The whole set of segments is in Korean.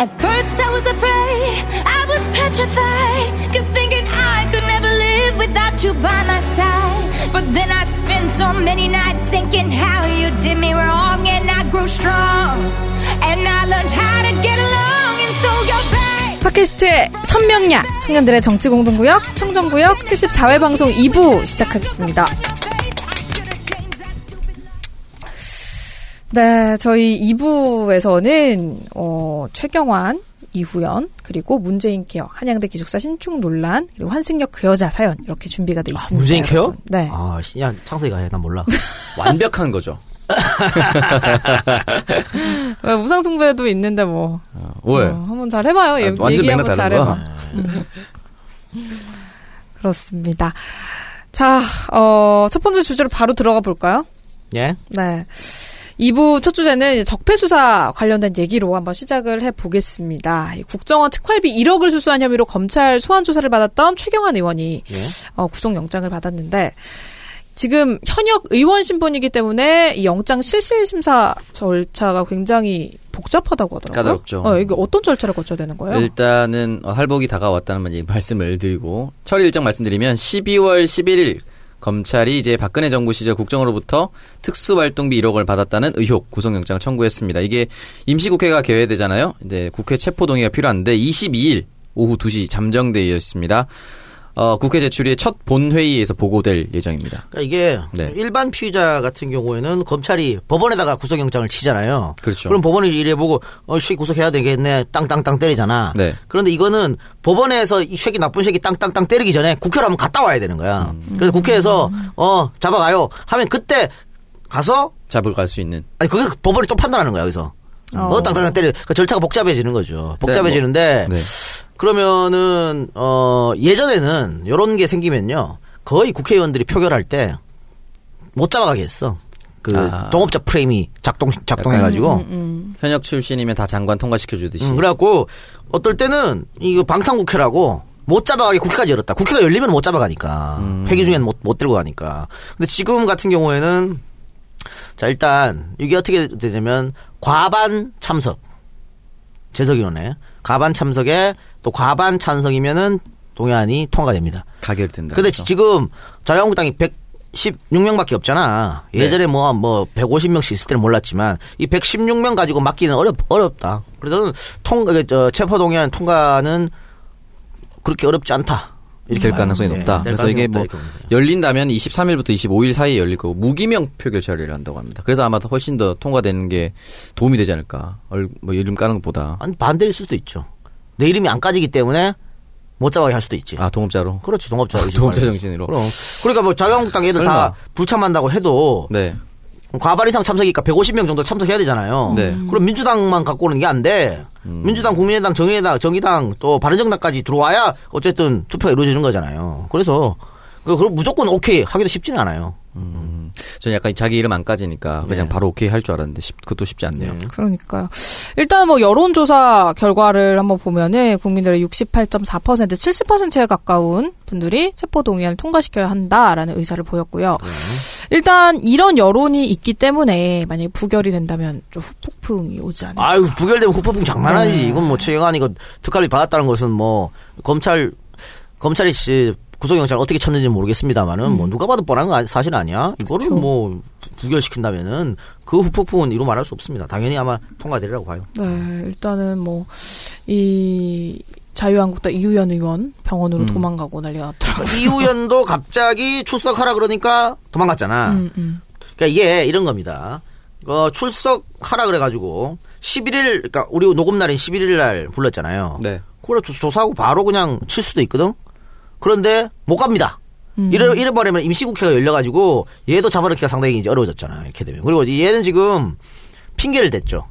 At first I was afraid, I was petrified, kept thinking I could never live without you by my side. But then I spent so many nights thinking how you did me wrong, and I grew strong, and I learned how to get along, and so you're back. 팟캐스트의 선명야 청년들의 정치공동구역 청정구역 74회 방송 2부 시작하겠습니다. 네, 저희 2부에서는 어, 최경환, 이후연 그리고 문재인 케어 한양대 기숙사 신축 논란 그리고 환승역 그 여자 사연 이렇게 준비가 돼 있습니다. 문재인 케어? 네. 아, 신야 창석이가 해. 난 몰라. 완벽한 거죠. 왜 우상승배도 있는데 뭐 왜? 어, 한번 잘 해봐요. 얘- 아, 완전 얘기 맥락 한번 잘 해봐. 음. 그렇습니다. 자, 어, 첫 번째 주제로 바로 들어가 볼까요? 예? 네. 2부 첫 주제는 적폐수사 관련된 얘기로 한번 시작을 해보겠습니다. 이 국정원 특활비 1억을 수수한 혐의로 검찰 소환 조사를 받았던 최경환 의원이 예? 어, 구속영장을 받았는데 지금 현역 의원 신분이기 때문에 이 영장 실실 심사 절차가 굉장히 복잡하다고 하더라고요. 까다롭죠. 어, 이게 어떤 절차를 거쳐야 되는 거예요? 일단은 어, 할복이 다가왔다는 말- 말씀을 드리고 처리 일정 말씀드리면 12월 11일 검찰이 이제 박근혜 정부 시절 국정으로부터 특수활동비 1억을 받았다는 의혹 구속영장을 청구했습니다. 이게 임시국회가 개회되잖아요. 이제 국회 체포 동의가 필요한데 22일 오후 2시 잠정되어 있습니다. 어, 국회 제출이 첫 본회의에서 보고될 예정입니다. 그러니까 이게 네. 일반 피의자 같은 경우에는 검찰이 법원에다가 구속영장을 치잖아요. 그렇죠. 럼 법원이 이래보고 어, 쉐 구속해야 되겠네. 땅땅땅 때리잖아. 네. 그런데 이거는 법원에서 이 쉐기 나쁜 쉐기 땅땅땅 때리기 전에 국회로 한번 갔다 와야 되는 거야. 음. 그래서 국회에서 어 잡아가요 하면 그때 가서 잡을 갈 수 있는. 아니 그게 법원이 또 판단하는 거야 여기서. 어, 땅땅땅 때리. 그 절차가 복잡해지는 거죠. 복잡해지는데 네. 그러면은 어 예전에는 요런 게 생기면요. 거의 국회의원들이 표결할 때 못 잡아가게 했어. 그 아. 동업자 프레임이 작동 작동해 가지고. 현역 출신이면 다 장관 통과시켜 주듯이. 음, 그래갖고 어떨 때는 이거 방탄국회라고 못 잡아가게 국회까지 열었다. 국회가 열리면 못 잡아가니까. 음. 회기 중에는 못, 못 들고 가니까. 근데 지금 같은 경우에는 자 일단 이게 어떻게 되냐면 과반 참석. 재석위원회 과반 참석에 또 과반 찬성이면은 동의안이 통과됩니다. 가결된다. 근데 그래서. 지금 자유한국당이 116명밖에 없잖아. 네. 예전에 뭐, 뭐, 150명씩 있을 때는 몰랐지만, 이 116명 가지고 맡기는 어렵, 어렵다. 그래서 저는 통, 그, 저, 체포동의안 통과는 그렇게 어렵지 않다. 이렇게 될. 가능성이 예, 높다. 될 그래서 이게 뭐 높다. 열린다면 23일부터 25일 사이에 열릴 거고 무기명 표결 처리를 한다고 합니다. 그래서 아마 훨씬 더 통과되는 게 도움이 되지 않을까. 얼, 뭐 이름 까는 것보다 아니, 반대일 수도 있죠. 내 이름이 안 까지기 때문에 못 잡아게 할 수도 있지. 아 동업자로. 그렇지, 동업자. 아, 동업자 정신으로. 그럼. 그러니까 뭐 자유한국당 설마. 다 불참한다고 해도 네. 과반 이상 참석이니까 150명 정도 참석해야 되잖아요. 네. 음. 그럼 민주당만 갖고 오는 게 안 돼. 민주당, 국민의당, 정의당, 정의당 또 바른정당까지 들어와야 어쨌든 투표가 이루어지는 거잖아요. 그래서 그 그럼 무조건 오케이 하기도 쉽지는 않아요. 저는 약간 자기 이름 안 까지니까 그냥 네. 바로 오케이 할 줄 알았는데 쉽, 그것도 쉽지 않네요. 그러니까요. 일단 뭐 여론조사 결과를 한번 보면은 국민들의 68.4% 70%에 가까운 분들이 체포 동의안을 통과시켜야 한다라는 의사를 보였고요. 일단 이런 여론이 있기 때문에 만약에 부결이 된다면 좀 후폭풍이 오지 않을까. 아유 부결되면 후폭풍 장난 아니지. 네. 이건 뭐 최경환 이거 특활비 받았다는 것은 뭐 검찰 검찰이 씨 구속영장을 어떻게 쳤는지 는 모르겠습니다만은 뭐 누가 봐도 뻔한 거 아니- 사실 아니야. 이거를 음. 그렇죠. 뭐 부결시킨다면은 그 후폭풍은 이루 말할 수 없습니다. 당연히 아마 통과되리라고 봐요. 네, 일단은 뭐 이 자유한국당 이유연 의원 병원으로 도망가고 난리가 났더라고요. 이우연도 갑자기 출석하라 그러니까 도망갔잖아. 음, 음. 그러니까 이게 이런 겁니다. 어, 출석하라 그래가지고 11일, 그러니까 우리 녹음 날인 11일 날 불렀잖아요. 네. 그래 조- 조사하고 바로 그냥 칠 수도 있거든. 그런데 못 갑니다. 음. 이래 이래 버리면 임시국회가 열려가지고 얘도 잡아넣기가 상당히 이제 어려워졌잖아. 이렇게 되면 그리고 얘는 지금 핑계를 댔죠.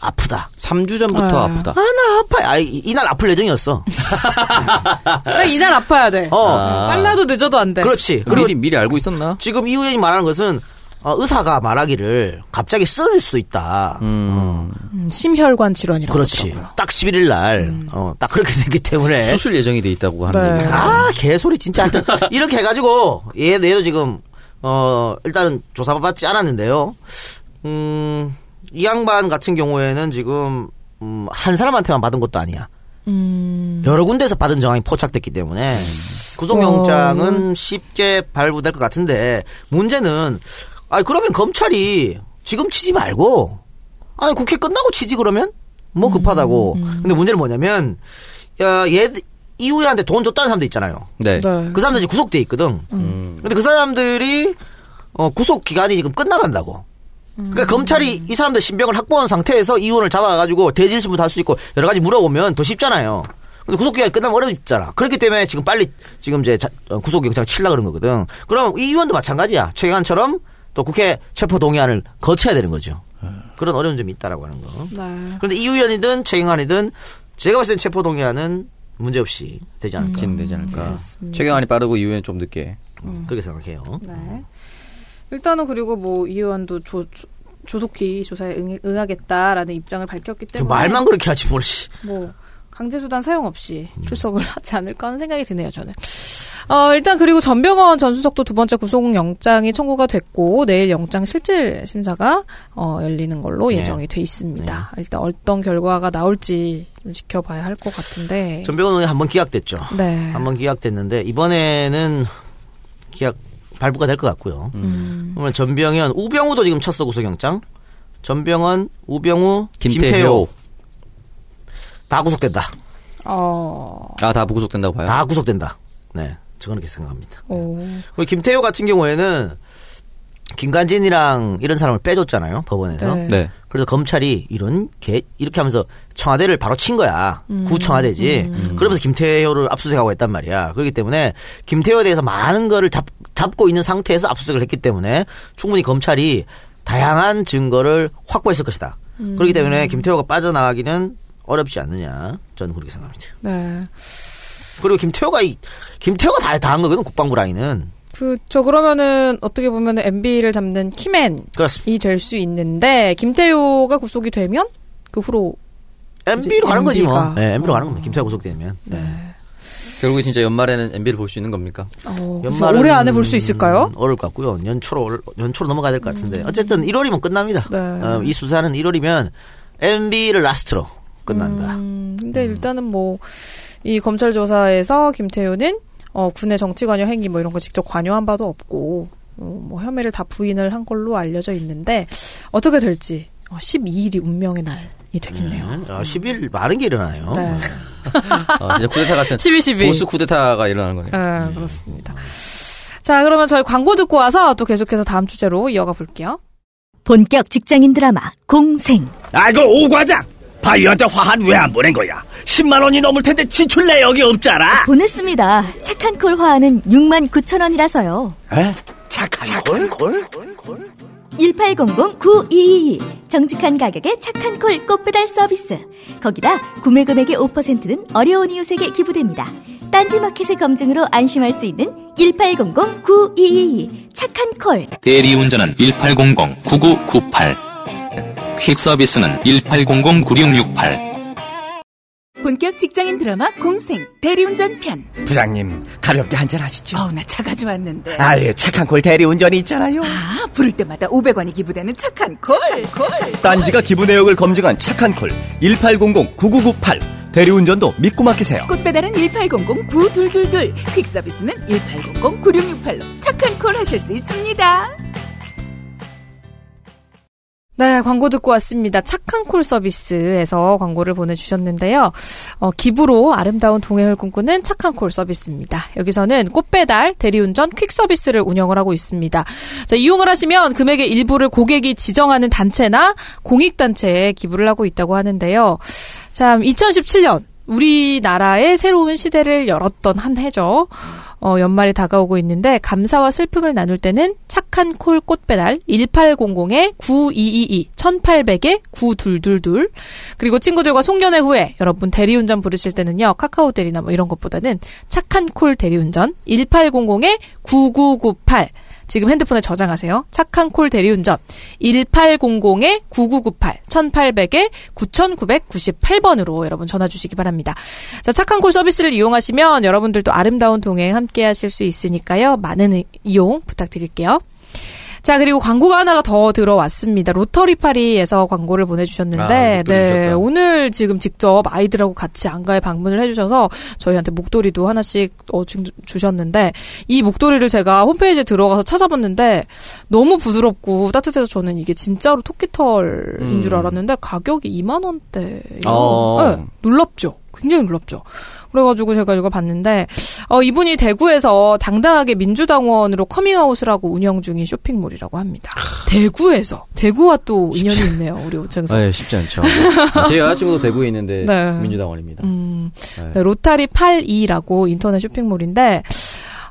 아프다. 3주 전부터 아. 아프다. 아 나 아파. 아 이- 이날 아플 예정이었어. 나 이날 아파야 돼. 어. 아. 빨라도 늦어도 안 돼. 그렇지. 그리고 그리고 미리 미리 알고 있었나? 지금 이 의원이 말하는 것은 어, 의사가 말하기를 갑자기 쓰러질 수도 있다. 음. 음, 심혈관 질환이라고 그렇지. 하더라고요. 딱 11일 날, 어, 딱 그렇게 됐기 때문에. 수술 예정이 돼 있다고 하는 네. 아, 개소리 진짜. 하여튼, 이렇게 해가지고, 얘도, 얘도 지금, 어, 일단은 조사받지 않았는데요. 음, 이 양반 같은 경우에는 지금, 음, 한 사람한테만 받은 것도 아니야. 음. 여러 군데에서 받은 정황이 포착됐기 때문에 구속영장은 쉽게 발부될 것 같은데 문제는 아 그러면 검찰이 지금 치지 말고 아니 국회 끝나고 치지 그러면 뭐 급하다고. 근데 문제는 뭐냐면 야 얘 이후에한테 돈 줬다는 사람도 있잖아요. 네. 네. 그 사람들이 구속돼 있거든. 음. 근데 그 사람들이 어, 구속 기간이 지금 끝나간다고. 그러니까 검찰이 이 사람들 신병을 확보한 상태에서 이혼을 잡아가지고 대질신문도 할수 있고 여러 가지 물어보면 더 쉽잖아요. 근데 구속 기간이 끝나면 어렵잖아. 그렇기 때문에 지금 빨리 지금 이제 자- 어, 구속 영장 칠라 그런 거거든. 그럼 이 의원도 마찬가지야. 최경환처럼 또 국회 체포 동의안을 거쳐야 되는 거죠. 그런 어려운 점이 있다라고 하는 거. 네. 그런데 이 의원이든 최경환이든 제가 봤을 땐 체포 동의안은 문제 없이 되지 않을까. 진되지 않을까. 최경환이 빠르고 이후에는 좀 늦게. 그렇게 생각해요. 네. 일단은 그리고 뭐 이 의원도 조, 조, 조속히 조사에 응, 응하겠다라는 입장을 밝혔기 그 때문에 말만 그렇게 하지 뭘. 씨. 뭐 강제수단 사용 없이 출석을 하지 않을까 하는 생각이 드네요, 저는. 어, 일단 그리고 전병헌 전 수석도 두 번째 구속영장이 청구가 됐고 내일 영장 실질 심사가 어, 열리는 걸로 네. 예정이 돼 있습니다. 일단 어떤 결과가 나올지 좀 지켜봐야 할 것 같은데. 전병헌이 한번 기각됐죠. 네. 한번 기각됐는데 이번에는 기각 발부가 될 것 같고요. 음. 그러면 전병현, 우병우도 지금 쳤어 구속영장. 전병헌, 우병우, 김태효, 김태효. 다 구속된다. 어. 아, 다 구속된다고 봐요? 다 구속된다. 네, 저는 그렇게 생각합니다. 오. 그리고 김태효 같은 경우에는 김관진이랑 이런 사람을 빼줬잖아요 법원에서. 네. 네. 그래서 검찰이 이런 개 이렇게 하면서 청와대를 바로 친 거야. 음. 구 청와대지. 그러면서 김태효를 압수수색하고 했단 말이야. 그렇기 때문에 김태효에 대해서 많은 거를 잡, 잡고 있는 상태에서 압수수색을 했기 때문에 충분히 검찰이 다양한 증거를 확보했을 것이다. 음. 그렇기 때문에 김태효가 빠져나가기는 어렵지 않느냐. 저는 그렇게 생각합니다. 네. 그리고 김태효가 이 김태효가 다 다 한 거거든 국방부 라인은. 그, 저 그러면은 어떻게 보면은 MB를 잡는 키맨이. 될 수 있는데 김태효가 구속이 되면 그 후로 MB로 가는 거지 뭐. MB 가. 네, MB로 가는 겁니다. 김태효 구속되면. 네. 결국에 진짜 연말에는 MB를 볼 수 있는 겁니까? 어, 연말은 올해 안에 볼 수 있을까요? 어려울 것 같고요. 연초로 올- 연초로 넘어가야 될 것 같은데 어쨌든 1월이면 끝납니다. 네. 어, 이 수사는 1월이면 MB를 라스트로 끝난다. 음, 근데 일단은 뭐 이 검찰 조사에서 김태효는 어, 군의 정치 관여 행위 뭐 이런 거 직접 관여한 바도 없고 어, 뭐 혐의를 다 부인을 한 걸로 알려져 있는데 어떻게 될지 어, 12일이 운명의 날이 되겠네요. 아, 10일 많은 게 일어나요. 네. 어, 진짜 쿠데타 같은 12, 12. 보수 쿠데타가 일어나는 거예요. 네, 그렇습니다. 자, 그러면 저희 광고 듣고 와서 또 계속해서 다음 주제로 이어가 볼게요. 본격 직장인 드라마 공생 아이고 오 과장 바이오한테 화한 왜 안 보낸 거야 10만 원이 넘을 텐데 지출 내역이 없잖아 보냈습니다. 착한 콜 화하는 6만 9천 원이라서요. 에? 착한 콜? 1800-9222 정직한 가격에 착한 콜 꽃배달 서비스. 거기다 구매 금액의 5%는 어려운 이웃에게 기부됩니다. 딴지마켓의 검증으로 안심할 수 있는 1800-9222 착한 콜. 대리운전은 1800-9998. 퀵 서비스는 1800-9668. 본격 직장인 드라마 공생 대리운전 편. 부장님 가볍게 한잔 하시죠 어우 나 차 가져왔는데. 아예 착한 콜 대리운전이 있잖아요 아, 부를 때마다 500원이 기부되는 착한 콜. 딴지가 기부 내역을 검증한 착한 콜 1800-9998 대리운전도 믿고 맡기세요 꽃 배달은 1800-9222. 퀵 서비스는 1800-9668로 착한 콜 하실 수 있습니다. 네, 광고 듣고 왔습니다. 착한 콜 서비스에서 광고를 보내주셨는데요. 어, 기부로 아름다운 동행을 꿈꾸는 착한 콜 서비스입니다. 여기서는 꽃배달, 대리운전, 퀵 서비스를 운영을 하고 있습니다. 자, 이용을 하시면 금액의 일부를 고객이 지정하는 단체나 공익단체에 기부를 하고 있다고 하는데요. 참, 2017년. 우리나라의 새로운 시대를 열었던 한 해죠. 어, 연말이 다가오고 있는데 감사와 슬픔을 나눌 때는 착한 콜 꽃배달 1800에 9222 1800에 9222 그리고 친구들과 송년회 후에 여러분 대리운전 부르실 때는요 카카오 대리나 뭐 이런 것보다는 착한 콜 대리운전 1800에 9998 지금 핸드폰에 저장하세요. 착한 콜 대리운전 1800에 9998 1800에 9998번으로 여러분 전화 주시기 바랍니다. 자, 착한 콜 서비스를 이용하시면 여러분들도 아름다운 동행 함께 하실 수 있으니까요. 많은 이- 이용 부탁드릴게요. 자, 그리고 광고가 하나가 더 들어왔습니다. 로터리 파리에서 광고를 보내주셨는데, 아, 네. 오늘 지금 직접 아이들하고 같이 안가에 방문을 해주셔서 저희한테 목도리도 하나씩 어, 주- 주셨는데, 이 목도리를 제가 홈페이지에 들어가서 찾아봤는데, 너무 부드럽고 따뜻해서 저는 이게 진짜로 토끼털인 음. 줄 알았는데, 가격이 2만원대예요. 어. 네, 놀랍죠? 굉장히 놀랍죠? 그래가지고 제가 이걸 봤는데, 어, 이분이 대구에서 당당하게 민주당원으로 커밍아웃을 하고 운영 중인 쇼핑몰이라고 합니다. 대구에서. 대구와 또 인연이 있네요, 우리 오창석. 아, 예, 쉽지 않죠. 제 여자친구도 대구에 있는데 네. 민주당원입니다. 음, 네. 네, 로타리 82라고 인터넷 쇼핑몰인데,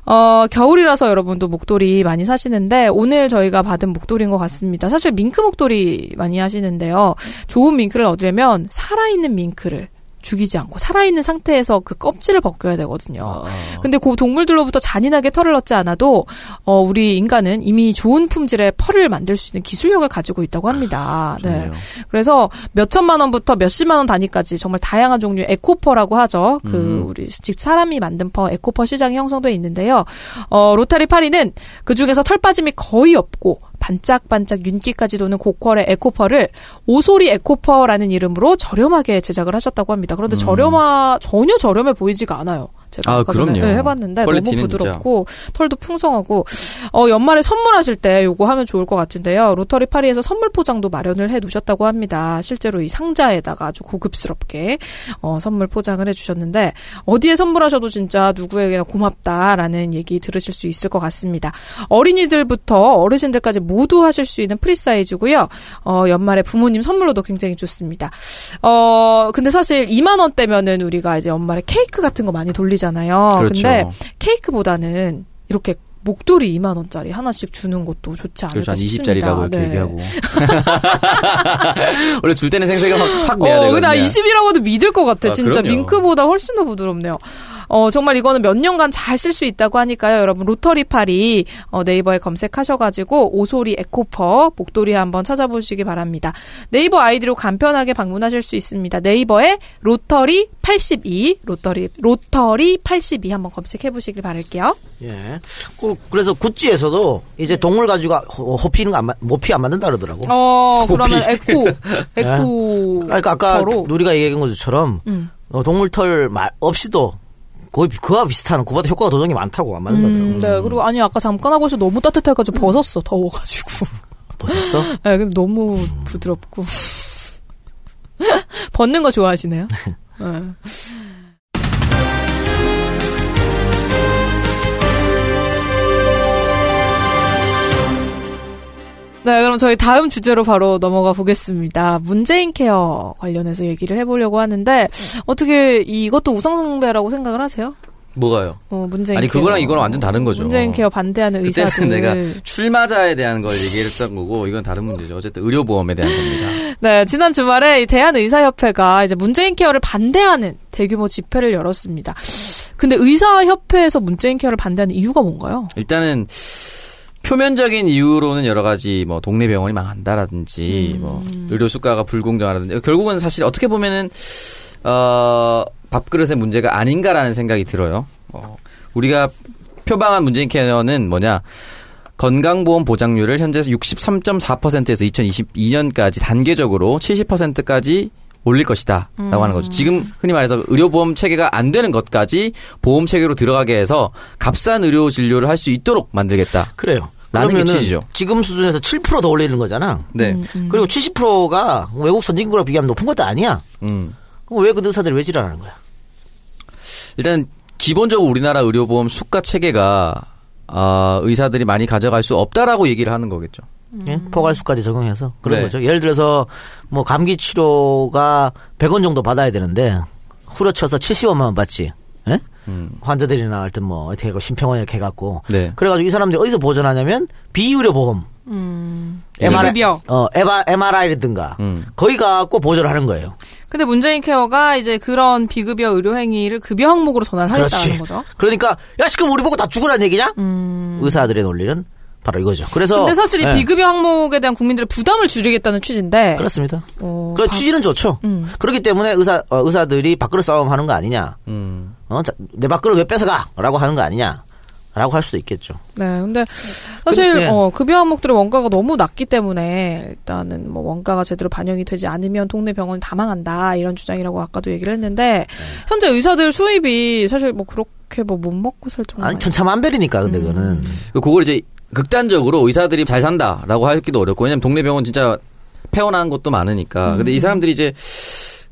어, 겨울이라서 여러분도 목도리 많이 사시는데, 오늘 저희가 받은 목도리인 것 같습니다. 사실 밍크 목도리 많이 하시는데요. 좋은 밍크를 얻으려면 살아있는 밍크를 죽이지 않고 살아있는 상태에서 그 껍질을 벗겨야 되거든요. 아, 근데 그 동물들로부터 잔인하게 털을 넣지 않아도 어, 우리 인간은 이미 좋은 품질의 펄을 만들 수 있는 기술력을 가지고 있다고 합니다. 네. 좋네요. 그래서 몇 천만 원부터 몇 십만 원 단위까지 정말 다양한 종류의 eco fur라고 하죠. 그 음. 우리 즉 사람이 만든 fur eco fur 시장이 형성돼 있는데요. 어, 로타리 82는 그 중에서 털 빠짐이 거의 없고 반짝반짝 윤기까지 도는 고퀄의 에코퍼를 오소리 에코퍼라는 이름으로 저렴하게 제작을 하셨다고 합니다. 그런데 음. 저렴하 전혀 저렴해 보이지가 않아요. 제가 아, 그럼요. 네, 해봤는데 너무 부드럽고 털도 풍성하고 어 연말에 선물하실 때 요거 하면 좋을 것 같은데요. 로터리 82에서 선물 포장도 마련을 해 놓으셨다고 합니다. 실제로 이 상자에다가 아주 고급스럽게 어 선물 포장을 해 주셨는데 어디에 선물하셔도 진짜 누구에게나 고맙다라는 얘기 들으실 수 있을 것 같습니다. 어린이들부터 어르신들까지 모두 하실 수 있는 프리 사이즈고요. 어 연말에 부모님 선물로도 굉장히 좋습니다. 어 근데 사실 2만 원대면은 우리가 이제 연말에 케이크 같은 거 많이 돌리 잖아요. 그렇죠. 근데 케이크보다는 이렇게 목도리 2만 원짜리 하나씩 주는 것도 좋지 않을까 한 싶습니다. 20짜리라고 이렇게 네. 얘기하고. 원래 줄 때는 생색을 확, 확 내야 어, 되거든요. 근데 20이라고 해도 믿을 것 같아. 아, 진짜 그럼요. 밍크보다 훨씬 더 부드럽네요. 어, 정말 이거는 몇 년간 잘 쓸 수 있다고 하니까요. 여러분, 로터리 82, 어, 네이버에 검색하셔가지고, 오소리 eco fur, 목도리 한번 찾아보시기 바랍니다. 네이버 아이디로 간편하게 방문하실 수 있습니다. 네이버에 로터리 82, 로터리, 로터리 82 한번 검색해 보시길 바랄게요. 예. 그, 그래서 구찌에서도 이제 동물 가지고 호- 호피는 안, 마- 모피 안 만든다 그러더라고. 어, 호피. 그러면 에코, 에코. 그러니까 아까. 누리가 얘기한 것처럼 음. 어, 동물 털 마- 없이도 거의 그와 비슷한 그보다 효과가 게 많다고 안 만든다더라고. 음, 네, 그리고 아니 아까 잠깐 하고 있어 너무 따뜻해가지고 벗었어 더워가지고. 보셨어? 네, 근데 너무 부드럽고 벗는 거 좋아하시네요. 네. 네, 그럼 저희 다음 주제로 바로 넘어가 보겠습니다. 문재인 케어 관련해서 얘기를 해보려고 하는데 어떻게 이것도 우상숭배라고 생각을 하세요? 뭐가요? 어, 문재인 아니. 그거랑 이거랑 완전 다른 거죠. 문재인 케어 반대하는 의사들. 그때는 내가 출마자에 대한 걸 얘기했던 거고 이건 다른 문제죠. 어쨌든 의료보험에 대한 겁니다. 네, 지난 주말에 이 대한의사협회가 이제 문재인 케어를 반대하는 대규모 집회를 열었습니다. 근데 의사협회에서 문재인 케어를 반대하는 이유가 뭔가요? 일단은 표면적인 이유로는 여러 가지 뭐 동네 병원이 망한다라든지 음. 뭐 의료 수가가 불공정하다든지 결국은 사실 어떻게 보면은 어 밥그릇의 문제가 아닌가라는 생각이 들어요. 어, 우리가 표방한 문재인 케어는 뭐냐? 건강보험 보장률을 현재 63.4%에서 2022년까지 단계적으로 70%까지 올릴 것이다. 라고 하는 거죠. 지금 흔히 말해서 의료보험 체계가 안 되는 것까지 보험 체계로 들어가게 해서 값싼 의료 진료를 할 수 있도록 만들겠다. 그래요. 라는 게 취지죠. 지금 수준에서 7%더 올리는 거잖아. 네. 그리고 70%가 외국 선진국과 비교하면 높은 것도 아니야. 음. 그럼 왜 그 의사들이 왜 지랄하는 거야? 일단 기본적으로 우리나라 의료보험 수가 체계가 아, 의사들이 많이 가져갈 수 없다라고 얘기를 하는 거겠죠. 예? 포괄수까지 적용해서 그런 네. 거죠. 예를 들어서 뭐 감기 치료가 100원 정도 받아야 되는데 후려쳐서 70원만 원 받지. 예? 음. 환자들이나 하여튼 뭐 어떻게 해고 심평원 이렇게 해갖고 네. 그래가지고 이 사람들이 어디서 보전하냐면 비의료 보험, MRI, 비급여. 어 MRI라든가 음. 거기 가갖고 보조를 하는 거예요. 근데 문재인 케어가 이제 그런 비급여 의료 행위를 급여 항목으로 전환을 하겠다는 거죠. 그러니까 야 시끄럼 우리 보고 다 죽으라는 얘기냐? 의사들의 논리는 바로 이거죠. 그래서 음. 근데 사실 이 예, 비급여 항목에 대한 국민들의 부담을 줄이겠다는 취지인데. 그렇습니다. 어, 그 바- 취지는 좋죠. 음. 그렇기 때문에 의사 어, 의사들이 밥그릇 싸움 하는 거 아니냐? 음. 어, 자, 내 밥그릇 왜 뺏어가? 라고 하는 거 아니냐? 라고 할 수도 있겠죠. 네, 근데 사실 근데, 네. 어, 급여 항목들의 원가가 너무 낮기 때문에 일단은 뭐 원가가 제대로 반영이 되지 않으면 동네 병원이 다 망한다 이런 주장이라고 아까도 얘기를 했는데 네. 현재 의사들 수입이 사실 뭐 그렇게 뭐 못 먹고 살 정도 아니 천차만별이니까 근데 그거는 그걸 이제 극단적으로 의사들이 잘 산다라고 하기도 어렵고 왜냐면 동네 병원 진짜 폐원한 것도 많으니까. 근데 이 사람들이 이제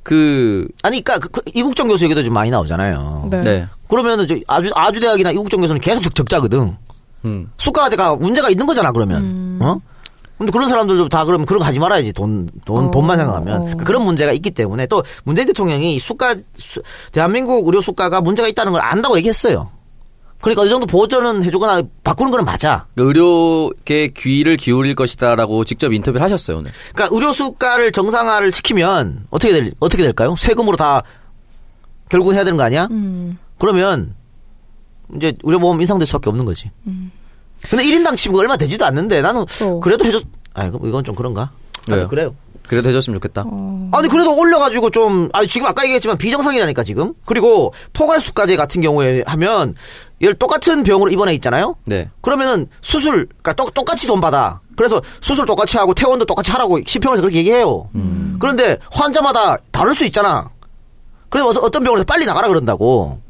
그 아니 그러니까 그, 그 이국정 교수 얘기도 좀 많이 나오잖아요. 네. 네. 그러면은 저 아주 아주 대학이나 이국정 교수는 계속 적, 적자거든. 음. 수가가 문제가 있는 거잖아 그러면. 어? 근데 그런 사람들도 다 그러면 그런 거 하지 말아야지 돈, 돈, 어, 돈만 생각하면. 어. 그런 문제가 있기 때문에 또 문재인 대통령이 수가, 수- 대한민국 의료 수가가 문제가 있다는 걸 안다고 얘기했어요. 그러니까 어느 정도 보전은 해주거나 바꾸는 거는 맞아. 의료계 귀를 기울일 것이다라고 직접 인터뷰를 하셨어요 오늘. 그러니까 의료 수가를 정상화를 시키면 어떻게 될, 어떻게 될까요? 세금으로 다 결국 해야 되는 거 아니야? 음. 그러면 이제 의료보험 인상될 수밖에 없는 거지. 근데 1인당 치고 얼마 되지도 않는데 나는 어. 그래도 해줬, 아, 이건 좀 그런가? 왜요? 그래요. 그래도 해줬으면 좋겠다. 아니 그래도 올려가지고 좀 아니 지금 아까 얘기했지만 비정상이라니까 지금? 그리고 포괄수가제 같은 경우에 하면 얘를 똑같은 병으로 입원해 있잖아요? 네. 그러면은 수술 그러니까 똑, 똑같이 돈 받아. 그래서 수술 똑같이 하고 퇴원도 똑같이 하라고 시평에서 그렇게 얘기해요. 그런데 환자마다 다를 수 있잖아. 그래서 어떤- 병원에서 빨리 나가라 그런다고.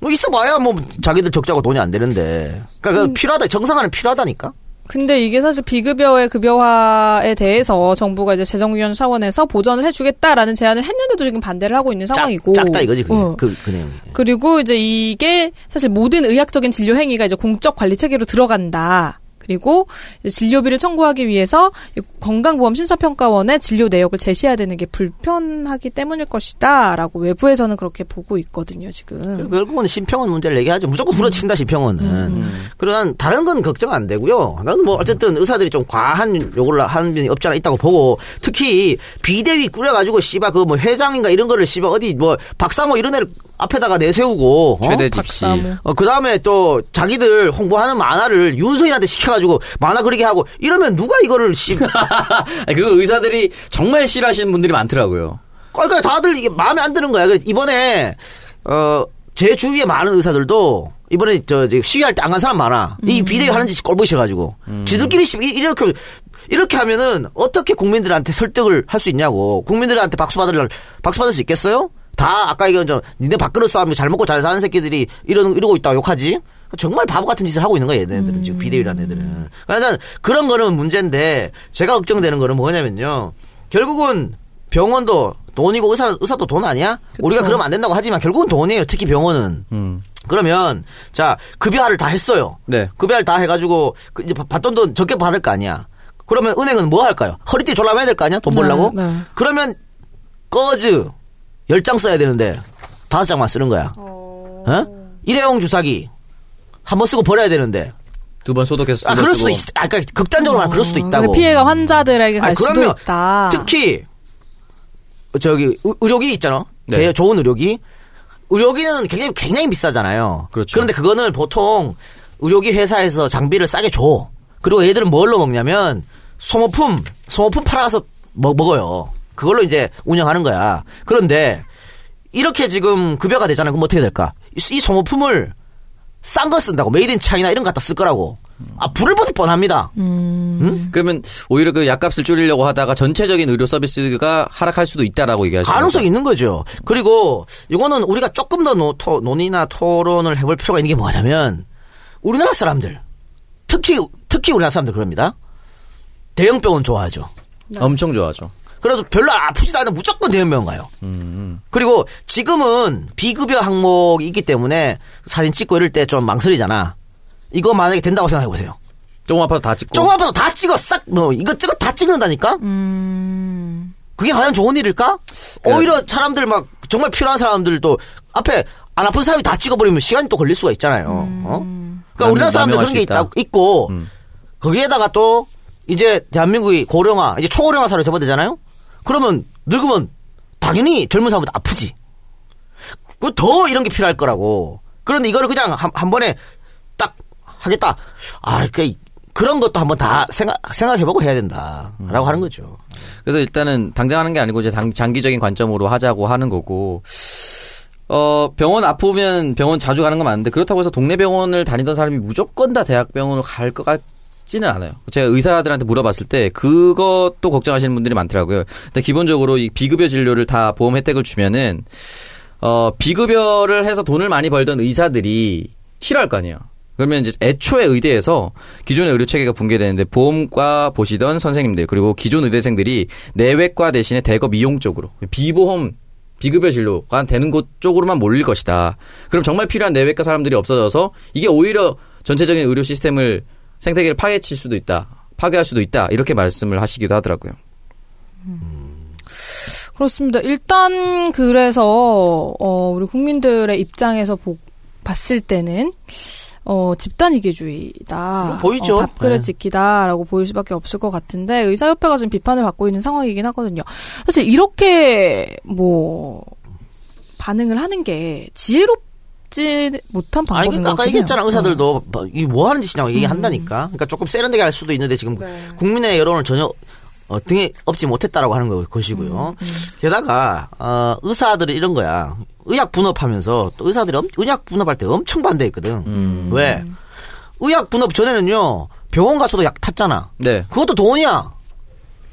뭐 있어봐야 뭐 자기들 적자고 돈이 안 되는데. 그러니까 그 필요하다 정상화는 필요하다니까 근데 이게 사실 비급여의 급여화에 대해서 정부가 이제 재정위원 차원에서 보전을 해주겠다라는 제안을 했는데도 지금 반대를 하고 있는 상황이고 작, 다 이거지 그게 어. 그, 그 내용이 그리고 이제 이게 사실 모든 의학적인 진료 행위가 이제 공적 관리 체계로 들어간다. 그리고 진료비를 청구하기 위해서 이 건강보험 심사평가원에 진료 내역을 제시해야 되는 게 불편하기 때문일 것이다라고 외부에서는 그렇게 보고 있거든요 지금. 결국은 심평원 문제를 얘기하죠. 무조건 부러친다 심평원은. 그러나 다른 건 걱정 안 되고요. 나는 뭐 어쨌든 의사들이 좀 과한 요구를 하는 면이 없지 않아 있다고 보고 특히 비대위 꾸려가지고 씨발 그뭐 회장인가 이런 거를 씨발 어디 뭐 박상호 이런 애를 앞에다가 내세우고 어? 최대 집시. 어, 그 다음에 또 자기들 홍보하는 만화를 윤석열한테 시켜가지고 만화 그리게 하고 이러면 누가 이거를 씨. 그거 의사들이 정말 싫어하시는 분들이 많더라고요. 그러니까 다들 이게 마음에 안 드는 거야. 그래서 이번에 어 제 주위에 많은 의사들도 이번에 저 시위할 때 안 간 사람 많아. 이 비대위 하는 짓이 꼴보기 싫어가지고 지들끼리 씨- 이- 이렇게 이렇게 하면은 어떻게 국민들한테 설득을 할 수 있냐고. 국민들한테 박수 받을 박수 받을 수 있겠어요? 다 아까 얘기한 저 니네 밥그릇 싸움이 잘 먹고 잘 사는 새끼들이 이런 이러고 있다고 욕하지. 정말 바보 같은 짓을 하고 있는 거야 얘네들은 지금 비대위라는 애들은. 그러니까 그런 거는 문제인데 제가 걱정되는 거는 뭐냐면요. 결국은 병원도 돈이고 의사 의사도 돈 아니야? 우리가 그러면 안 된다고 하지만 결국은 돈이에요. 특히 병원은. 음. 그러면 자 급여를 다 했어요. 네. 급여를 다 해가지고 그 이제 받던 돈 적게 받을 거 아니야. 그러면 은행은 뭐 할까요? 허리띠 졸라매야 될 거 아니야? 돈 벌라고? 네, 네. 그러면 꺼즈 열장 써야 되는데 다섯 장만 쓰는 거야. 어? 일회용 주사기 한 번 쓰고 버려야 되는데. 두 번 소독해서 아 그럴 수도. 있. 아 그러니까 극단적으로 말하면 그럴 수도 어, 있다고. 피해가 환자들에게 갈 아니, 수도 그러면 있다. 특히 저기 의- 의료기 있잖아. 네. 되게 좋은 의료기. 의료기는 굉장히 굉장히 비싸잖아요. 그렇죠. 런데 그거는 보통 의료기 회사에서 장비를 싸게 줘. 그리고 얘들은 뭘로 먹냐면 소모품, 소모품 팔아서 먹, 먹어요. 그걸로 이제 운영하는 거야. 그런데 이렇게 지금 급여가 되잖아요. 그럼 어떻게 될까? 이, 이 소모품을 싼 거 쓴다고 made in China 이런 거 갖다 쓸 거라고. 아 불을 보듯 뻔합니다. 그러면 오히려 그 약값을 줄이려고 하다가 전체적인 의료 서비스가 하락할 수도 있다라고 얘기하시는 가능성이 거죠? 있는 거죠. 그리고 이거는 우리가 조금 더 노, 토, 논의나 토론을 해볼 필요가 있는 게 뭐냐면 우리나라 사람들 특히 특히 우리나라 사람들 그럽니다. 대형 병원 좋아하죠. 엄청 좋아하죠. 그래서 별로 아프지도 않은 무조건 대형병원 가요. 음. 그리고 지금은 비급여 항목이 있기 때문에 사진 찍고 이럴 때 좀 망설이잖아. 이거 만약에 된다고 생각해 보세요. 조금 아파도 다 찍고. 조금 아파도 다 찍어 싹 뭐 이것저것 다 찍는다니까. 그게 과연 좋은 일일까? 오히려 사람들 막 정말 필요한 사람들도 앞에 안 아픈 사람이 다 찍어버리면 시간이 또 걸릴 수가 있잖아요. 어? 그러니까 남- 우리나라 사람들 그런 수게 있다. 있다, 있고 음. 거기에다가 또 이제 대한민국이 고령화 이제 초고령화 사회로 접어들잖아요. 그러면 늙으면 당연히 젊은 사람보다 아프지. 그더 이런 게 필요할 거라고. 그런데 이거를 그냥 한, 한 번에 딱 하겠다. 아, 그 그런 것도 한번 다 생각 생각해보고 해야 된다 라고 하는 거죠. 그래서 일단은 당장 하는 게 아니고 이제 장, 장기적인 관점으로 하자고 하는 거고. 어, 병원 아프면 병원 자주 가는 건 맞는데 그렇다고 해서 동네 병원을 다니던 사람이 무조건 다 대학병원으로 갈 것 같 지는 않아요. 제가 의사들한테 물어봤을 때 그것도 걱정하시는 분들이 많더라고요. 근데 기본적으로 이 비급여 진료를 다 보험 혜택을 주면은 어, 비급여를 해서 돈을 많이 벌던 의사들이 싫어할 거 아니에요. 그러면 이제 애초에 의대에서 기존의 의료 체계가 붕괴되는데 보험과 보시던 선생님들 그리고 기존 의대생들이 내외과 대신에 대거 미용 쪽으로 비보험 비급여 진료가 되는 곳 쪽으로만 몰릴 것이다. 그럼 정말 필요한 내외과 사람들이 없어져서 이게 오히려 전체적인 의료 시스템을 생태계를 파괴칠 수도 있다. 파괴할 수도 있다. 이렇게 말씀을 하시기도 하더라고요. 그렇습니다. 일단 그래서 어, 우리 국민들의 입장에서 보, 봤을 때는 어, 집단 이기주의다. 그럼 보이죠. 어, 밥그릇 네. 지키다라고 보일 수밖에 없을 것 같은데 의사협회가 지금 비판을 받고 있는 상황이긴 하거든요. 사실 이렇게 뭐 반응을 하는 게 지혜롭 지 못한 아니 방법인 그러니까 것 아까 얘기했잖아. 의사들도 뭐, 이게 뭐 하는 짓이냐고 얘기한다니까. 그러니까 조금 세련되게 할 수도 있는데 지금 네. 국민의 여론을 전혀 어, 등에 업지 못했다라고 하는 거- 것이고요. 게다가 어, 의사들이 이런 거야. 의약 분업하면서 또 의사들이 엄- 의약 분업할 때 엄청 반대했거든. 왜? 의약 분업 전에는요 병원 가서도 약 탔잖아. 네. 그것도 돈이야.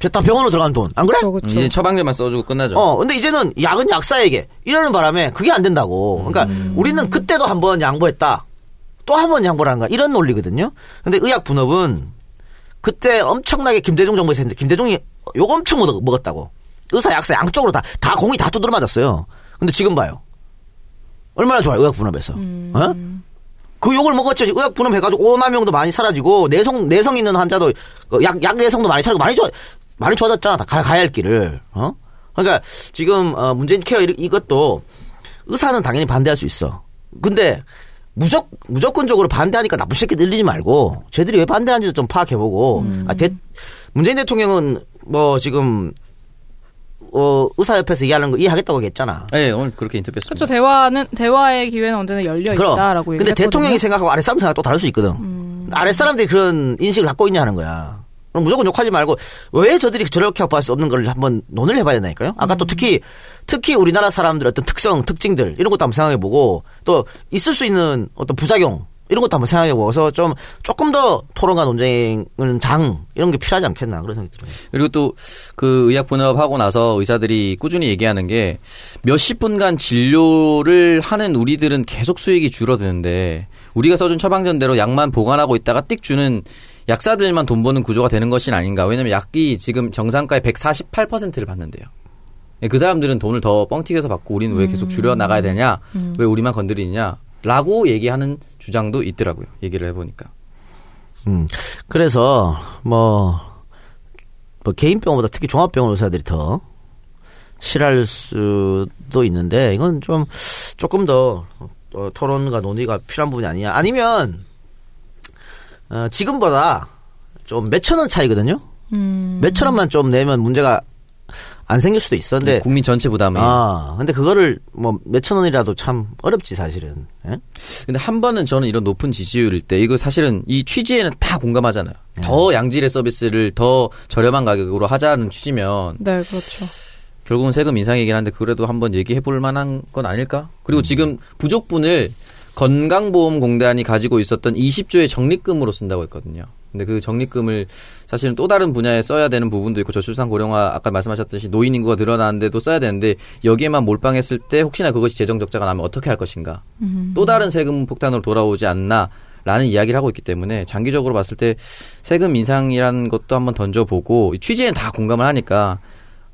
다 병원으로 들어간 돈. 안 그래? 그렇죠, 그렇죠. 이제 처방전만 써주고 끝나죠. 어, 근데 이제는 약은 약사에게 이러는 바람에 그게 안 된다고. 그러니까 우리는 그때도 한 번 양보했다. 또 한 번 양보를 한 거야. 이런 논리거든요. 근데 의약 분업은 그때 엄청나게 김대중 정부에서 했는데 김대중이 요거 엄청 먹- 먹었다고. 의사, 약사 양쪽으로 다, 다 공이 다 두드려 맞았어요. 근데 지금 봐요. 얼마나 좋아요, 의약 분업에서. 어? 그 욕을 먹었죠. 의약 분업 해가지고 오남용도 많이 사라지고 내성 내성 있는 환자도 어, 약, 약 내성도 많이 사라지고 많이 좋아 많이 좋아졌잖아. 다 가, 가야 할 길을. 어? 그러니까 지금 어, 문재인 케어 이- 이것도 의사는 당연히 반대할 수 있어. 근데 무조, 무조건적으로 반대하니까 나쁜 새끼 들리지 말고 쟤들이 왜 반대하는지도 좀 파악해보고 아, 대, 문재인 대통령은 뭐 지금 어, 의사협회에서 얘기하는 거 이해하겠다고 했잖아. 네, 오늘 그렇게 인터뷰했습니다. 그렇죠. 대화는 대화의 기회는 언제나 열려 그럼. 있다라고 근데 얘기했거든요. 음. 대통령이 생각하고 아랫 사람 생각 또 다를 수 있거든. 아랫 사람들이 그런 인식을 갖고 있냐 하는 거야. 그럼 무조건 욕하지 말고 왜 저들이 저렇게 확보할 수 없는 걸 한번 논의를 해봐야 된다니까요. 아까 음. 또 특히 특히 우리나라 사람들 어떤 특성, 특징들 이런 것도 한번 생각해보고 또 있을 수 있는 어떤 부작용 이런 것도 한번 생각해보고서 좀 조금 더 토론과 논쟁은 장 이런 게 필요하지 않겠나 그런 생각이 들어요. 그리고 또 그 의약 분업하고 나서 의사들이 꾸준히 얘기하는 게 몇십 분간 진료를 하는 우리들은 계속 수익이 줄어드는데 우리가 써준 처방전대로 약만 보관하고 있다가 띡 주는 약사들만 돈 버는 구조가 되는 것이 아닌가. 왜냐면 약이 지금 정상가의 148%를 받는데요. 그 사람들은 돈을 더 뻥튀겨서 받고 우리는 왜 계속 줄여 나가야 되냐? 왜 우리만 건드리냐? 라고 얘기하는 주장도 있더라고요. 얘기를 해 보니까. 음. 그래서 뭐, 뭐 개인 병원보다 특히 종합병원 의사들이 더 싫어할 수도 있는데 이건 좀 조금 더 어, 토론과 논의가 필요한 부분이 아니냐. 아니면 어, 지금보다 좀 몇천 원 차이거든요. 몇천 원만 좀 내면 문제가 안 생길 수도 있어. 근데 국민 전체 부담이. 아, 근데 그거를 뭐 몇천 원이라도 참 어렵지 사실은. 예? 근데 한 번은 저는 이런 높은 지지율일 때 이거 사실은 이 취지에는 다 공감하잖아요. 네. 더 양질의 서비스를 더 저렴한 가격으로 하자는 취지면 네, 그렇죠. 결국은 세금 인상이긴 한데 그래도 한번 얘기해 볼 만한 건 아닐까? 음. 그리고 지금 부족분을 건강보험공단이 가지고 있었던 20조의 적립금으로 쓴다고 했거든요. 근데 그 적립금을 사실은 또 다른 분야에 써야 되는 부분도 있고 저출산 고령화 아까 말씀하셨듯이 노인 인구가 늘어나는데도 써야 되는데 여기에만 몰빵했을 때 혹시나 그것이 재정 적자가 나면 어떻게 할 것인가? 또 다른 세금 폭탄으로 돌아오지 않나? 라는 이야기를 하고 있기 때문에 장기적으로 봤을 때 세금 인상이라는 것도 한번 던져보고 이 취지에는 다 공감을 하니까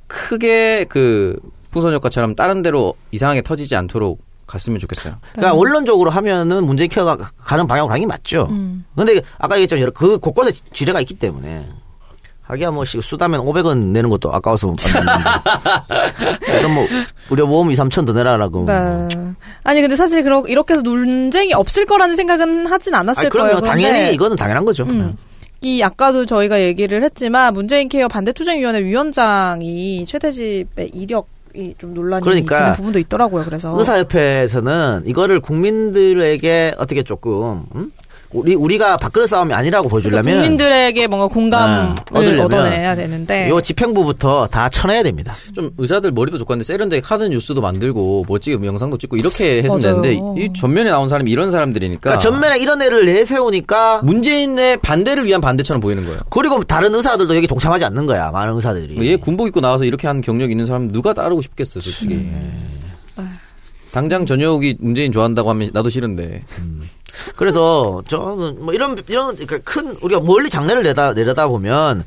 크게 그 풍선 효과처럼 다른 데로 이상하게 터지지 않도록 갔으면 좋겠어요. 그러니까 원론적으로 하면은 문재인 케어가 가는 방향으로 가는 게 맞죠. 근데 아까 얘기했지만 여러- 그 곳곳에 지뢰가 있기 때문에 하기야 뭐 씨, 수다면 500원 내는 것도 아까워서 좀뭐 의료보험 2, 3천 더 내라라고. 네. 아니 근데 사실 그러, 이렇게 해서 논쟁이 없을 거라는 생각은 하진 않았을 그럼요. 거예요. 그런데 당연히 이거는 당연한 거죠. 음. 이 아까도 저희가 얘기를 했지만 문재인 케어 반대 투쟁위원회 위원장이 최대집의 이력이 좀 논란이 그러니까 부분도 있더라고요. 그래서 의사협회에서는 이거를 국민들에게 어떻게 조금 음? 우리 우리가 밥그릇 싸움이 아니라고 그래서 보여주려면 국민들에게 뭔가 공감을 아, 얻으려면 얻어내야 되는데. 요 집행부부터 다 쳐내야 됩니다. 좀 의사들 머리도 좋고 한데 세련되게 카드 뉴스도 만들고 멋지게 영상도 찍고 이렇게 했으면. 되는데 이 전면에 나온 사람이 이런 사람들이니까 그러니까 전면에 이런 애를 내세우니까 문재인의 반대를 위한 반대처럼 보이는 거예요. 그리고 다른 의사들도 여기 동참하지 않는 거야. 많은 의사들이. 얘 군복 입고 나와서 이렇게 한 경력 있는 사람 누가 따르고 싶겠어, 솔직히. 당장 전역이 문재인 좋아한다고 하면 나도 싫은데. 그래서 저는 뭐 이런 이런 그러니까 큰 우리가 멀리 장래를 내다 내려다 보면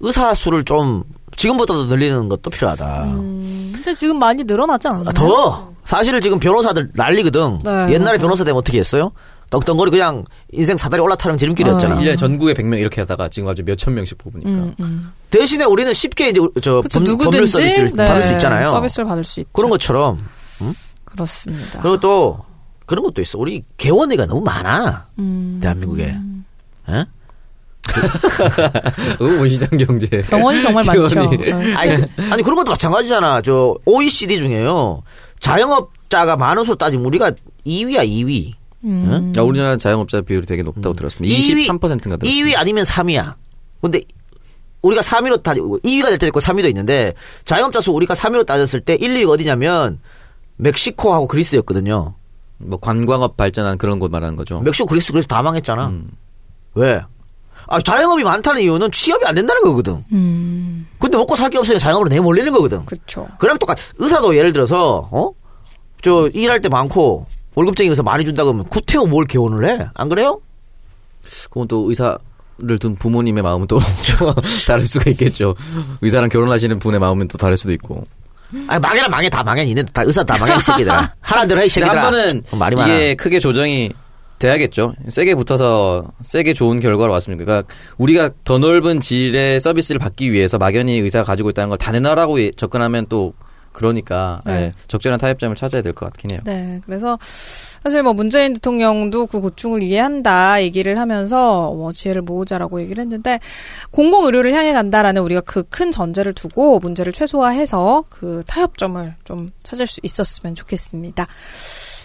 의사 수를 좀 지금보다도 늘리는 것도 필요하다. 근데 지금 많이 늘어나지 않았나요? 아, 더 사실 지금 변호사들 난리거든. 네, 옛날에. 변호사 되면 어떻게 했어요? 떵떵거리 그냥 인생 사다리 올라타는 지름길이었잖아. 아. 1년에 전국에 100명 이렇게 하다가 지금 갑자기 몇천 명씩 뽑으니까. 음, 음. 대신에 우리는 쉽게 이제 저 그쵸, 법, 법률 서비스를 네, 받을 수 있잖아요. 서비스를 받을 수 있죠. 그런 것처럼 그렇습니다. 그리고 또 그런 것도 있어. 우리 개원이가 너무 많아. 음. 대한민국에. 예? 어, 시장 경제. 병원이 정말 많죠. 네. 아니, 아니 그런 것도 마찬가지잖아. 저 OECD 중에요. 자영업자가 많아서 따지면 우리가 2위야 2위. 음. 야, 우리나라 자영업자 비율이 되게 높다고 들었습니다. 23%인가 들었습니다. 2위 아니면 3위야. 근데 우리가 3위로 따 2위가 될 때도 있고 3위도 있는데 자영업자 수 우리가 3위로 따졌을 때 1, 2위가 어디냐면 멕시코하고 그리스였거든요. 뭐 관광업 발전한 그런 곳 말하는 거죠. 멕시코, 그리스, 그래서 다 망했잖아. 음. 왜? 아, 자영업이 많다는 이유는 취업이 안 된다는 거거든. 음. 근데 먹고 살 게 없으니까 자영업으로 내몰리는 거거든. 그렇죠. 그랑 똑같. 의사도 예를 들어서 어? 저 일할 때 많고 월급쟁이 의사 많이 준다 그러면 구태여 뭘 개원을 해? 안 그래요? 그건 또 의사 를 둔 부모님의 마음은 또 다를 수가 있겠죠. 의사랑 결혼하시는 분의 마음은 또 다를 수도 있고. 아니 망해라 망해 다 망해 니네 다 의사 다 망해 이 새끼들아. 하란 대로 해이 근데 새끼들아. 한 번은 말이 많아. 이게 크게 조정이 돼야겠죠. 세게 붙어서 세게 좋은 결과로 왔습니다. 그러니까 우리가 더 넓은 질의 서비스를 받기 위해서 막연히 의사가 가지고 있다는 걸다 내놔라고 예- 접근하면 또 그러니까 네. 예, 적절한 타협점을 찾아야 될 것 같긴 해요. 네, 그래서 사실 뭐 문재인 대통령도 그 고충을 이해한다 얘기를 하면서 뭐 지혜를 모으자라고 얘기를 했는데 공공 의료를 향해 간다라는 우리가 그 큰 전제를 두고 문제를 최소화해서 그 타협점을 좀 찾을 수 있었으면 좋겠습니다.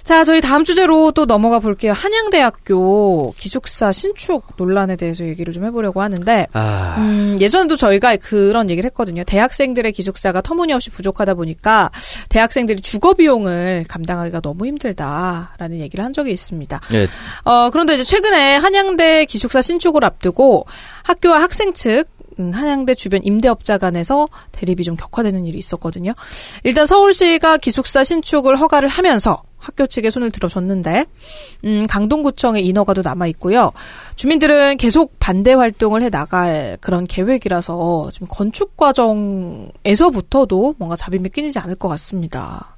자, 저희 다음 주제로 또 넘어가 볼게요. 한양대학교 기숙사 신축 논란에 대해서 얘기를 좀 해보려고 하는데 아, 음, 예전에도 저희가 그런 얘기를 했거든요. 대학생들의 기숙사가 터무니없이 부족하다 보니까 대학생들이 주거 비용을 감당하기가 너무 힘들다라는 얘기를 한 적이 있습니다. 예, 어, 그런데 이제 최근에 한양대 기숙사 신축을 앞두고 학교와 학생 측 음, 한양대 주변 임대업자 간에서 대립이 좀 격화되는 일이 있었거든요. 일단 서울시가 기숙사 신축을 허가를 하면서 학교 측에 손을 들어줬는데 음, 강동구청의 인허가도 남아 있고요. 주민들은 계속 반대 활동을 해 나갈 그런 계획이라서 지금 건축 과정에서부터도 뭔가 잡임이 끊이지 않을 것 같습니다.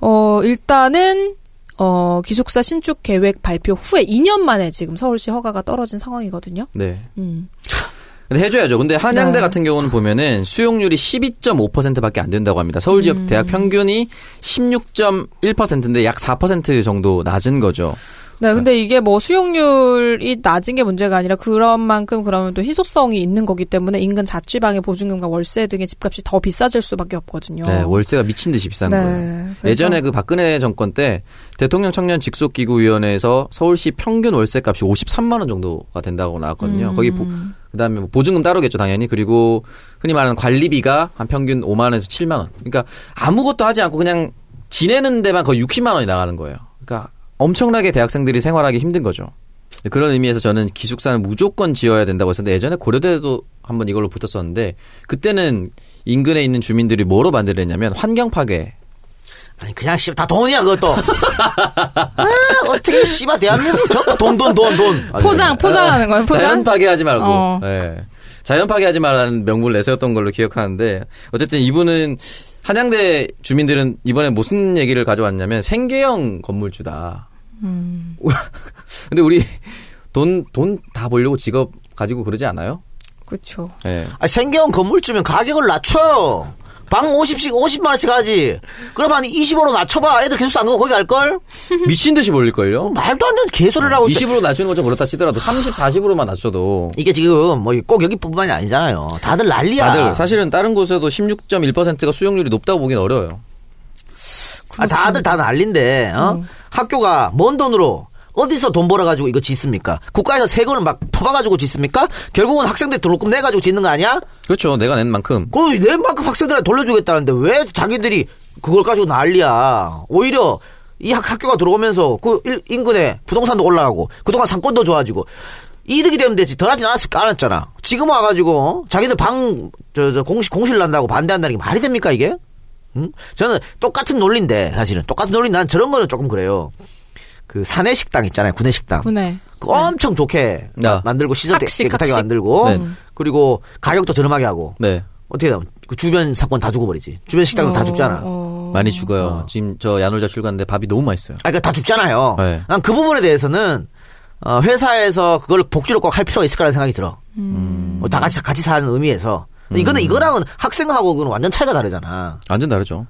어, 일단은 어, 기숙사 신축 계획 발표 후에 2년 만에 지금 서울시 허가가 떨어진 상황이거든요. 네. 음. 근데 해줘야죠. 근데 한양대 네. 같은 경우는 보면은 수용률이 12.5%밖에 안 된다고 합니다. 서울 지역 음. 대학 평균이 16.1%인데 약 4% 정도 낮은 거죠. 네, 근데 이게 뭐 수용률이 낮은 게 문제가 아니라 그런 만큼 그러면 또 희소성이 있는 거기 때문에 인근 자취방의 보증금과 월세 등의 집값이 더 비싸질 수밖에 없거든요. 네, 월세가 미친 듯이 비싼 네, 거예요. 그래서- 예전에 그 박근혜 정권 때 대통령 청년 직속기구위원회에서 서울시 평균 월세값이 53만 원 정도가 된다고 나왔거든요. 음. 거기 보, 그다음에 뭐 보증금 따로겠죠, 당연히. 그리고 흔히 말하는 관리비가 한 평균 5만 원에서 7만 원. 그러니까 아무것도 하지 않고 그냥 지내는 데만 거의 60만 원이 나가는 거예요. 그러니까 엄청나게 대학생들이 생활하기 힘든 거죠. 그런 의미에서 저는 기숙사는 무조건 지어야 된다고 했었는데 예전에 고려대도 한번 이걸로 붙었었는데 그때는 인근에 있는 주민들이 뭐로 만들었냐면 환경 파괴 아니 그냥 씨다 돈이야 그것도. 아, 어떻게 씨발 대한민국 전부 돈돈돈 포장, 포장하는 거예요, 포장? 자연 파괴하지 말고. 어. 예. 자연 파괴하지 말라는 명분을 내세웠던 걸로 기억하는데 어쨌든 이분은 한양대 주민들은 이번에 무슨 얘기를 가져왔냐면 생계형 건물주다. 음. 근데 우리 돈 돈 다 벌려고 직업 가지고 그러지 않아요? 그렇죠. 예. 아, 생계형 건물 주면 가격을 낮춰요. 방 50씩 50만 원씩 하지. 그럼 한 20으로 낮춰봐. 애들 기숙사 안 가고 거기 갈걸? 미친 듯이 벌릴걸요? 말도 안 되는 개소리를 하고 있어. 20으로 낮추는 건 좀 그렇다 치더라도 30, 40으로만 낮춰도 이게 지금 뭐 꼭 여기뿐만이 아니잖아요. 다들 난리야. 다들 사실은 다른 곳에도 16.1%가 수용률이 높다고 보긴 어려워요. 아, 다들 다 난리인데 어? 음. 학교가 먼 돈으로 어디서 돈 벌어가지고 이거 짓습니까? 국가에서 세금을 막 퍼봐가지고 짓습니까? 결국은 학생들 등록금 내가지고 짓는 거 아니야? 그렇죠. 내가 낸 만큼. 그 내만큼 학생들한테 돌려주겠다는데 왜 자기들이 그걸 가지고 난리야? 오히려 이 학, 학교가 들어오면서 그 일- 인근에 부동산도 올라가고 그동안 상권도 좋아지고 이득이 되면 되지 덜 하진 않았을까 않았잖아. 지금 와가지고 어? 자기들 방 저 저 공실 공실 난다고 반대한다는 게 말이 됩니까 이게? 응? 저는 똑같은 논리인데 사실은 똑같은 논리 난 저런 거는 조금 그래요. 그 사내 식당 있잖아요 구내 식당. 그 엄청 좋게 아. 마- 만들고 시설 학식, 깨끗하게 학식. 만들고 네. 그리고 가격도 저렴하게 하고 네. 어떻게 하면 그 주변 사건 다 죽어 버리지. 주변 식당도 다 죽잖아. 어. 많이 죽어요. 지금 저 야놀자 출근하는데 밥이 너무 맛있어요. 아, 그러니까 다 죽잖아요. 네. 난그 부분에 대해서는 어, 회사에서 그걸 복지를 꼭할 필요가 있을 거라는 생각이 들어. 어, 다 같이 같이 사는 의미에서. 이거는 이거랑은 학생하고 그는 완전 차이가 다르잖아. 완전 다르죠.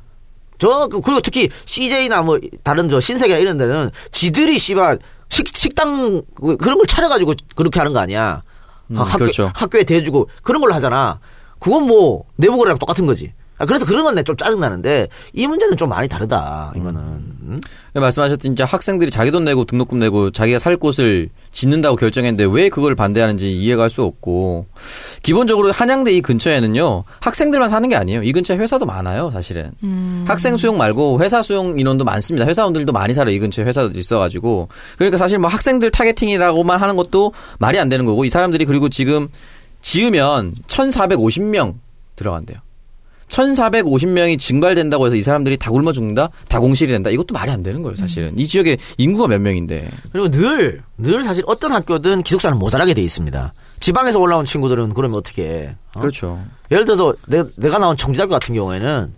저 그- 그리고 특히 CJ나 뭐 다른 저 신세계나 이런 데는 지들이 씨발 식 식당 그- 그런 걸 차려가지고 그렇게 하는 거 아니야. 음, 학교 그렇죠. 학교에 대주고 그런 걸로 하잖아. 그건 뭐 내부 거래랑 똑같은 거지. 아, 그래서 그런 건 내 좀 짜증 나는데 이 문제는 좀 많이 다르다. 이거는. 음? 네, 말씀하셨듯이 진짜 학생들이 자기 돈 내고 등록금 내고 자기가 살 곳을 짓는다고 결정했는데 왜 그걸 반대하는지 이해가 할 수 없고 기본적으로 한양대 이 근처에는요 학생들만 사는 게 아니에요 이 근처에 회사도 많아요 사실은 학생 수용 말고 회사 수용 인원도 많습니다 회사원들도 많이 살아요 이 근처에 회사도 있어가지고 그러니까 사실 뭐 학생들 targeting이라고만 하는 것도 말이 안 되는 거고 이 사람들이 그리고 지금 지으면 1,450명 들어간대요. 1,450명이 증발된다고 해서 이 사람들이 다 굶어 죽는다? 다 공실이 된다? 이것도 말이 안 되는 거예요, 사실은. 이 지역에 인구가 몇 명인데. 그리고 늘, 늘 사실 어떤 학교든 기숙사는 모자라게 돼 있습니다. 지방에서 올라온 친구들은 그러면 어떻게 해? 어? 그렇죠. 예를 들어서 내가, 내가 나온 청주대학교 같은 경우에는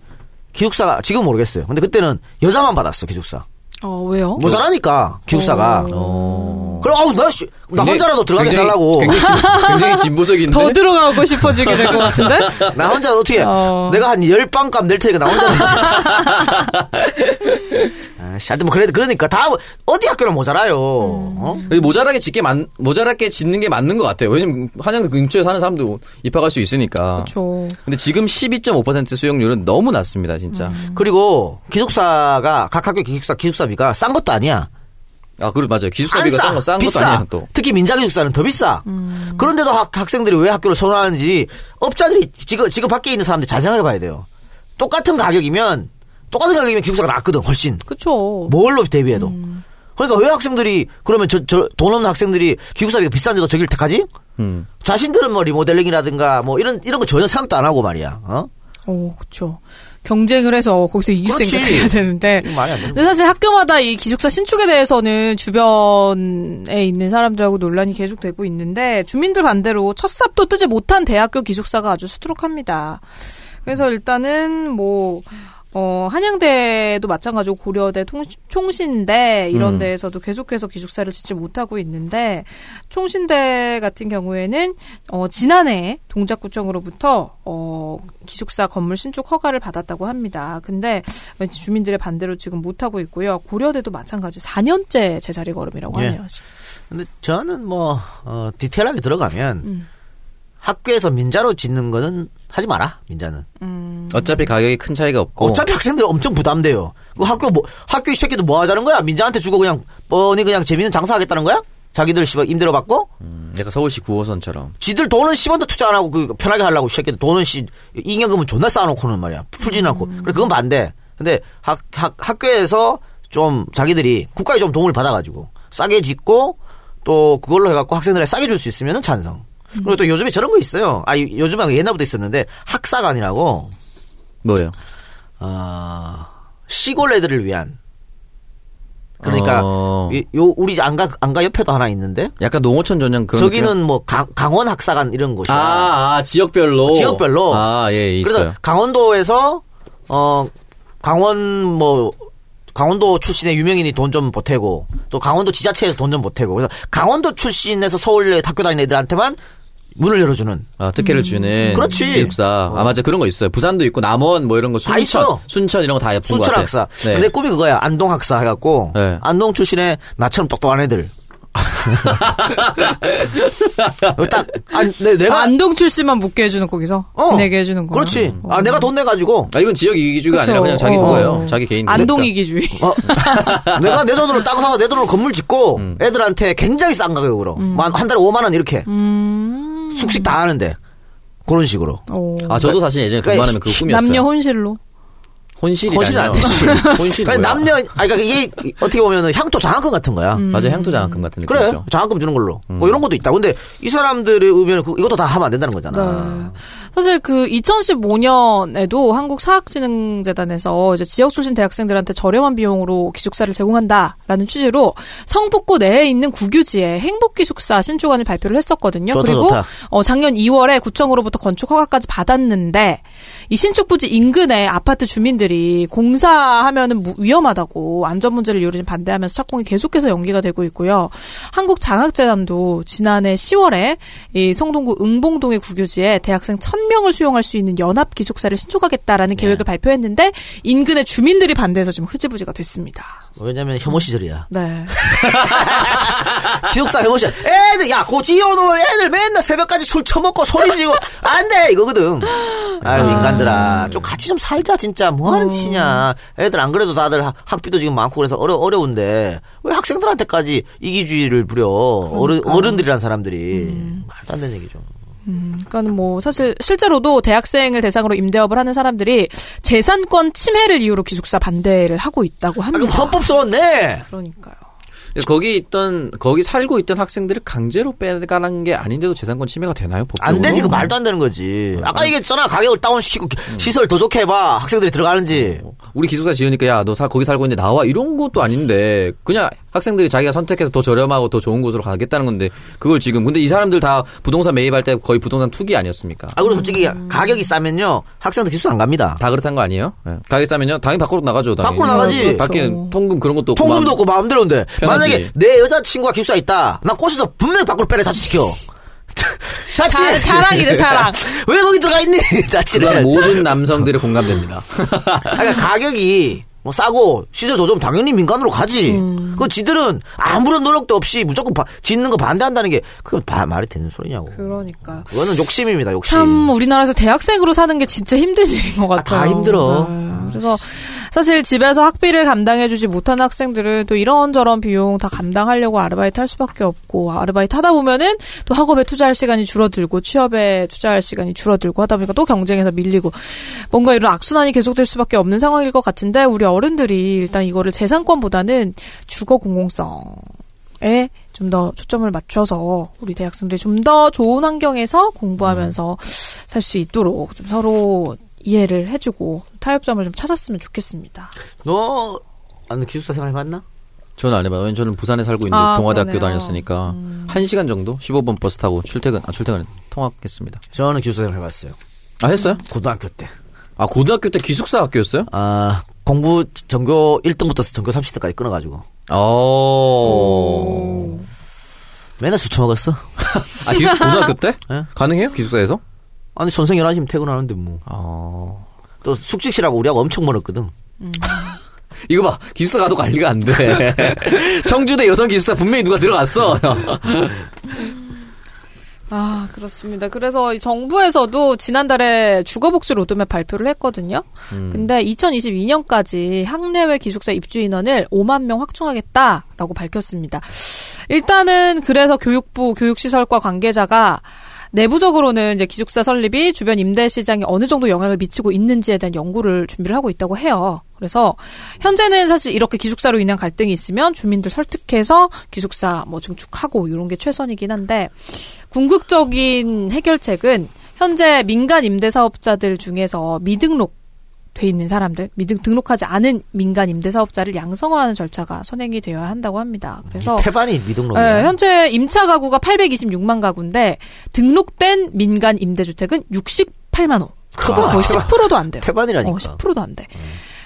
기숙사가 지금 모르겠어요. 근데 그때는 여자만 받았어 기숙사. 어, 왜요? 모자라니까 기숙사가. 어. 그럼 아우 나, 씨, 나 굉장히- 혼자라도 들어가게 굉장히- 달라고. 굉장히, 진, 굉장히 진보적인데. 더 들어가고 싶어지게 될 것 같은데? 나 혼자 어떻게 어. 내가 한 열 빵값 낼 테니까 나 혼자. 아, 씨, 하여튼 뭐 그래 그러니까 다 어디 학교는 모자라요. 어? 모자라게 짓게 만, 모자라게 짓는 게 맞는 것 같아요. 왜냐면 한양대 근처에 사는 사람도 입학할 수 있으니까. 그렇죠. 근데 지금 12.5% 수용률은 너무 낮습니다, 진짜. 그리고 기숙사가 각 학교 기숙사 기숙사비가 싼 것도 아니야. 아, 그래, 맞아요. 안 기숙사비가 싸. 싼 거, 싼 것도. 아니에요, 또. 특히 민자 기숙사는 더 비싸. 그런데도 학, 학생들이 왜 학교를 선호하는지 업자들이 지금 지금 밖에 있는 사람들 잘 생각해 봐야 돼요. 똑같은 가격이면 똑같은 가격이면 기숙사가 낫거든 훨씬. 그쵸. 뭘로 대비해도. 그러니까 왜 학생들이 그러면 저 저 돈 없는 학생들이 기숙사비가 비싼데도 저길 택하지? 음. 자신들은 뭐 리모델링이라든가 뭐 이런 이런 거 전혀 생각도 안 하고 말이야. 어? 오, 그쵸. 경쟁을 해서 거기서 이길 그렇지. 생각해야 되는데. 근데 사실 학교마다 이 기숙사 신축에 대해서는 주변에 있는 사람들하고 논란이 계속되고 있는데 주민들 반대로 첫 삽도 뜨지 못한 대학교 기숙사가 아주 수두룩합니다. 그래서 일단은 뭐 어, 한양대도 마찬가지고 고려대 통, 총신대 이런 음. 데에서도 계속해서 기숙사를 짓지 못하고 있는데 총신대 같은 경우에는 어, 지난해 동작구청으로부터 어, 기숙사 건물 신축 허가를 받았다고 합니다. 근데 주민들의 반대로 지금 못하고 있고요. 고려대도 마찬가지 4년째 제자리 걸음이라고 예. 하네요. 근데 저는 뭐 어, 디테일하게 들어가면 음. 학교에서 민자로 짓는 거는 하지 마라. 민자는. 어차피 가격이 큰 차이가 없고. 어차피 학생들 엄청 부담돼요. 그 학교 뭐 학교 이 새끼들 뭐 하자는 거야? 민자한테 주고 그냥 뻔히 그냥 재밌는 장사하겠다는 거야? 자기들 씨발 임대료 받고 음, 약간 서울시 9호선처럼. 지들 돈은 10원도 투자 안 하고 그 편하게 하려고 이 새끼들 돈은 씨 잉여금은 존나 쌓아놓고는 말이야 풀진 않고 그래 그건 반대. 근데 학, 학 학교에서 좀 자기들이 국가에 좀 도움을 받아가지고 싸게 짓고 또 그걸로 해갖고 학생들에 싸게 줄 수 있으면 찬성. 그리고 또 요즘에 저런 거 있어요. 아 요즘에 옛날부터 있었는데 학사관이라고 뭐예요? 어, 시골 애들을 위한 그러니까 어. 이- 요 우리 안가 안가 옆에도 하나 있는데 약간 농어촌 전형 그런 저기는 느낌? 뭐 강, 강원 학사관 이런 곳이야. 아, 아, 지역별로. 지역별로. 아, 예, 있어요. 그래서 강원도에서 어 강원 뭐 강원도 출신의 유명인이 돈 좀 보태고 또 강원도 지자체에서 돈 좀 보태고 그래서 강원도 출신에서 서울에 학교 다니는 애들한테만 문을 열어주는 아, 특혜를 주는 그렇지. 기숙사. 아, 맞아. 그런 거 있어요. 부산도 있고 남원 뭐 이런 거 다 순천, 있어. 순천 이런 거 다 예쁜 거 순천 같아요. 학사. 네. 근데 꿈이 그거야. 안동 학사 해갖고 네. 안동 출신의 나처럼 똑똑한 애들 딱, 아, 내, 내가. 안동 출시만 묻게 해주는 거기서 어, 지내게 해주는 거. 그렇지. 아, 내가 돈 내 가지고. 아, 이건 지역 이기주의가 그쵸. 아니라 그냥 자기 어. 그거예요. 자기 개인. 안동 이기주의. 어, 내가 내 돈으로 땅 사서 내 돈으로 건물 짓고 음. 애들한테 굉장히 싼 가격으로 뭐 한- 한 달에 5만 원 이렇게 음. 숙식 다 하는데 그런 식으로 어. 아, 저도 사실 예전에 그러니까 근무하면 그 꿈이었어요. 남녀 혼실로. 혼실이 혼실은 안 되지. 혼실이 그러니까 뭐야? 남녀 아 그러니까 이게 어떻게 보면은 향토 장학금 같은 거야. 음. 맞아 향토 장학금 같은 그래 느낌이죠. 장학금 주는 걸로 음. 뭐 이런 것도 있다. 근데 이 사람들의 의견은 그- 이것도 다 하면 안 된다는 거잖아. 네. 사실 그 2015년에도 한국사학진흥재단에서 이제 지역 출신 대학생들한테 저렴한 비용으로 기숙사를 제공한다라는 취지로 성북구 내에 있는 국유지에 행복기숙사 신축안을 발표를 했었거든요. 좋다, 그리고 좋다. 어, 작년 2월에 구청으로부터 건축 허가까지 받았는데 이 신축 부지 인근에 아파트 주민들이 공사하면은 무- 위험하다고 안전 문제를 지금 반대하면서 착공이 계속해서 연기가 되고 있고요. 한국장학재단도 지난해 10월에 이 성동구 응봉동의 국유지에 대학생 1000명을 수용할 수 있는 연합 기숙사를 신축하겠다라는 네. 계획을 발표했는데 인근의 주민들이 반대해서 지금 흐지부지가 됐습니다. 왜냐면 혐오 시절이야. 네. 기숙사 혐오 시절. 애들 야 고 지어놓은 애들 맨날 새벽까지 술 처먹고 소리 지르고 안 돼 이거거든. 아유 인간들아 좀 같이 좀 살자 진짜 뭐 하는 짓이냐. 애들 안 그래도 다들 학- 학비도 지금 많고 그래서 어려 어려운데 왜 학생들한테까지 이기주의를 부려 어른 어른들이란 사람들이 말도 안 되는 얘기죠. 그러니까는 뭐 사실 실제로도 대학생을 대상으로 임대업을 하는 사람들이 재산권 침해를 이유로 기숙사 반대를 하고 있다고 아, 그럼 합니다. 헌법 써왔네. 그러니까요. 거기 있던 거기 살고 있던 학생들을 강제로 빼가는 게 아닌데도 재산권 침해가 되나요? 법적으로? 안 되지 그 말도 안 되는 거지. 아까 얘기했잖아 가격을 다운시키고 시설 더 좋게 해봐 학생들이 들어가는지. 우리 기숙사 지으니까 야 너 거기 살고 있는데 나와 이런 것도 아닌데 그냥 학생들이 자기가 선택해서 더 저렴하고 더 좋은 곳으로 가겠다는 건데 그걸 지금 근데 이 사람들 다 부동산 매입할 때 거의 부동산 투기 아니었습니까? 아 그리고 솔직히 가격이 싸면요 학생들 기숙사 안 갑니다. 다 그렇다는 거 아니에요? 예. 가격 싸면요 당연히 밖으로 나가죠. 당연히. 밖으로 나가지. 밖에 통금 그런 것도 없고 통금도 마음- 없고 마음대로인데. 만약에 내 여자친구가 기숙사 있다 난 꼬셔서 분명히 밖으로 빼내 자취시켜 자취 자- 자랑이네, 자랑. 왜 거기 들어가 있니 자취를 모든 남성들의 공감됩니다. 아, 그러니까 가격이 뭐 싸고 시설 더 좋으면 당연히 민간으로 가지 음. 그 지들은 아무런 노력도 없이 무조건 바- 짓는 거 반대한다는 게 그건 바- 말이 되는 소리냐고 그러니까. 그거는 욕심입니다 욕심 참 우리나라에서 대학생으로 사는 게 진짜 힘든 일인 것 같아요. 다 힘들어. 네. 그래서 사실 집에서 학비를 감당해주지 못하는 학생들은 또 이런저런 비용 다 감당하려고 아르바이트 할 수밖에 없고 아르바이트 하다 보면은 또 학업에 투자할 시간이 줄어들고 취업에 투자할 시간이 줄어들고 하다 보니까 또 경쟁에서 밀리고 뭔가 이런 악순환이 계속될 수밖에 없는 상황일 것 같은데 우리 어른들이 일단 이거를 재산권보다는 주거 공공성에 좀더 초점을 맞춰서 우리 대학생들이 좀 더 좋은 환경에서 공부하면서 살 수 있도록 좀 서로 이해를 해주고 타협점을 좀 찾았으면 좋겠습니다. 너 아는 기숙사 생활 해봤나? 저는 안 해봐요. 저는 부산에 살고 있는데 아, 동아대학교. 다녔으니까 한 시간 정도 15분 버스 타고 출퇴근 아 출퇴근 통학했습니다. 저는 기숙사 생활 해봤어요 아 했어요? 고등학교 때 아 고등학교 때 기숙사 학교였어요? 아, 공부 전교 1등부터 전교 30등까지 끊어가지고 어. 맨날 술 처먹었어. 아 기숙사 고등학교 때? 예? 가능해요 기숙사에서? 아니 선생 11시면 퇴근하는데 뭐. 어. 또 숙직실하고 우리하고 엄청 멀었거든. 이거 봐 기숙사 가도 관리가 안 돼. 청주대 여성 기숙사 분명히 누가 들어갔어. 아, 그렇습니다. 그래서 이 정부에서도 지난달에 주거복지 로드맵 발표를 했거든요. 근데 2022년까지 학내외 기숙사 입주 인원을 5만 명 확충하겠다라고 밝혔습니다. 일단은 그래서 교육부 교육시설과 관계자가 내부적으로는 이제 기숙사 설립이 주변 임대 시장에 어느 정도 영향을 미치고 있는지에 대한 연구를 준비를 하고 있다고 해요. 그래서 현재는 사실 이렇게 기숙사로 인한 갈등이 있으면 주민들 설득해서 기숙사 뭐 증축하고 이런 게 최선이긴 한데 궁극적인 해결책은 현재 민간 임대 사업자들 중에서 미등록 돼 있는 사람들, 미등 등록하지 않은 민간 임대 사업자를 양성화하는 절차가 선행이 되어야 한다고 합니다. 그래서 태반이 미등록이야. 예, 현재 임차 가구가 826만 가구인데 등록된 민간 임대 주택은 68만 호. 그거 아, 거의 태반. 10%도 안 돼요. 태반이라니까. 어, 10%도 안 돼.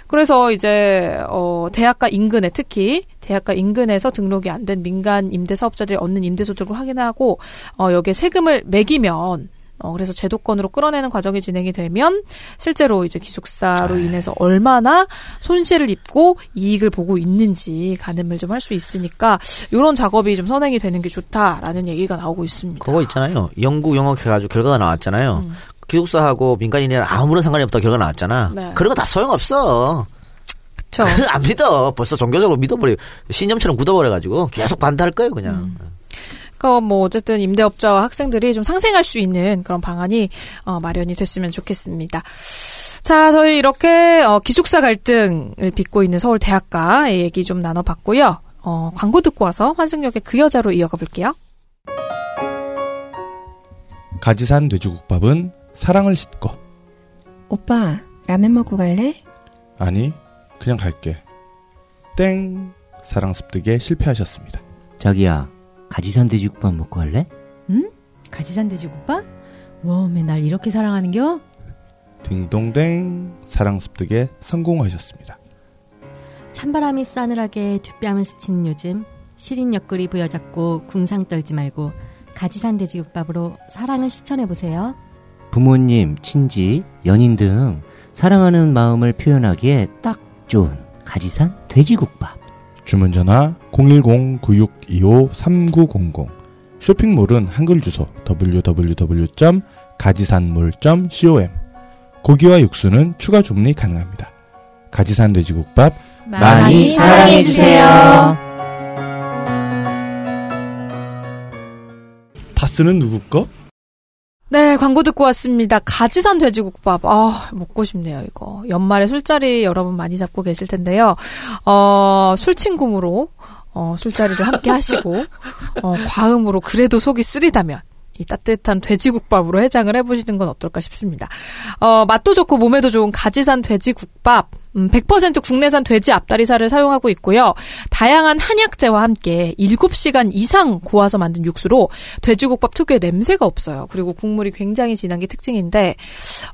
그래서 이제 어 대학가 인근에 특히 대학가 인근에서 등록이 안 된 민간 임대 사업자들이 얻는 임대 소득을 확인하고 어 여기에 세금을 매기면 어, 그래서 제도권으로 끌어내는 과정이 진행이 되면 실제로 이제 기숙사로 네. 인해서 얼마나 손실을 입고 이익을 보고 있는지 가늠을 좀 할 수 있으니까 이런 작업이 좀 선행이 되는 게 좋다라는 얘기가 나오고 있습니다. 그거 있잖아요. 연구 영역해가지고 결과가 나왔잖아요. 기숙사하고 민간인이랑 아무런 상관이 없다 결과 나왔잖아. 네. 그런 거 다 소용없어. 그렇죠. 안 믿어. 벌써 종교적으로 믿어버려. 신념처럼 굳어버려가지고 계속 반대할 거예요, 그냥. 그러니까 뭐 어쨌든 임대업자와 학생들이 좀 상생할 수 있는 그런 방안이 어, 마련이 됐으면 좋겠습니다. 자, 저희 이렇게 어, 기숙사 갈등을 빚고 있는 서울 대학가의 얘기 좀 나눠봤고요. 어, 광고 듣고 와서 환승역의 그 여자로 이어가 볼게요. 가지산 돼지국밥은 사랑을 싣고 오빠, 라면 먹고 갈래? 아니 그냥 갈게 땡 사랑 습득에 실패하셨습니다 자기야, 가지산 돼지국밥 먹고 할래? 응? 가지산 돼지국밥? 와, 맨날 이렇게 사랑하는겨? 딩동댕 사랑 습득에 성공하셨습니다 찬바람이 싸늘하게 뒷뺨을 스치는 요즘 시린 옆구리 부여잡고 궁상 떨지 말고 가지산 돼지국밥으로 사랑을 실천해보세요. 부모님, 친지, 연인 등 사랑하는 마음을 표현하기에 딱 좋은 가지산 돼지국밥. 주문 전화 010-9625-3900 쇼핑몰은 한글 주소 www.가지산몰.com 고기와 육수는 추가 주문이 가능합니다. 가지산 돼지국밥 많이 사랑해 주세요. 다스는 누구 거? 네, 광고 듣고 왔습니다. 가지산 돼지국밥. 아, 먹고 싶네요, 이거. 연말에 술자리 여러분 많이 잡고 계실 텐데요. 어, 술친구으로, 어, 술자리를 함께 하시고, 어, 과음으로 그래도 속이 쓰리다면, 이 따뜻한 돼지국밥으로 해장을 해보시는 건 어떨까 싶습니다. 어, 맛도 좋고 몸에도 좋은 가지산 돼지국밥. 음, 100% 국내산 돼지 앞다리살을 사용하고 있고요. 다양한 한약재와 함께 7시간 이상 고아서 만든 육수로 돼지국밥 특유의 냄새가 없어요. 그리고 국물이 굉장히 진한 게 특징인데,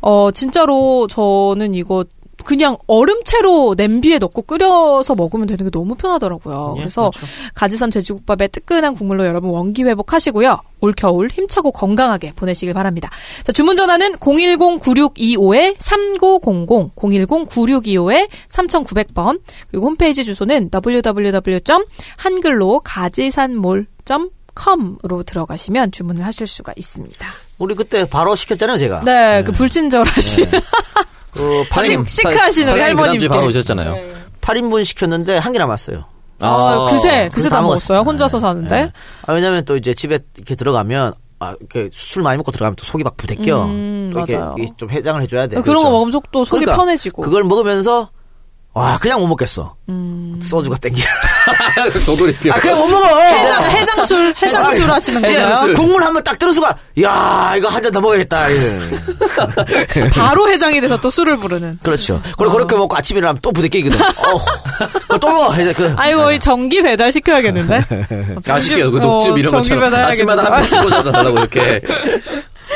어, 진짜로 저는 이거 그냥 얼음채로 냄비에 넣고 끓여서 먹으면 되는 게 너무 편하더라고요. 예, 그래서 그렇죠. 가지산 돼지국밥의 뜨끈한 국물로 여러분 원기 회복하시고요. 올 겨울 힘차고 건강하게 보내시길 바랍니다. 자, 주문 전화는 010-9625-3900, 010-9625-3900번, 그리고 홈페이지 주소는 www.한글로 가지산몰.com으로 들어가시면 주문을 하실 수가 있습니다. 우리 그때 바로 시켰잖아요, 제가. 네, 그 불친절하신 그 시- 시크하신 우리 할머님께. 주에 바로 오셨잖아요. 8인분 시켰는데 한 개 남았어요. 아, 그새, 그새 다 먹었어요. 혼자서 사는데. 아, 왜냐면 또 이제 집에 이렇게 들어가면 아, 이렇게 술 많이 먹고 들어가면 또 속이 막 부대껴. 음, 또 이렇게, 맞아요. 이렇게 좀 해장을 해줘야 돼. 그런 거 그렇죠? 먹으면 속, 또 속이 그러니까 편해지고. 그걸 먹으면서 와 그냥 못 먹겠어. 음. 소주가 땡겨. 도돌이표. 아 그냥 못 먹어. 해장, 해장술, 해장술 하시는 거예요? 국물 한번 딱 들은 순간 야 이거 한 잔 더 먹어야겠다. 이래. 바로 해장이 돼서 또 술을 부르는. 그렇죠. 그리고 그렇게 먹고 아침에 일어나면 또 부대끼거든. 어, 그거 또 먹어. 해서 그, 아이고, 이 전기 배달 시켜야겠는데? 아, 시켜요. 그 어, 녹즙 이런 전기 것처럼. 배달 아침마다 한 해야겠다. 병씩 꽂아서 달라고 이렇게.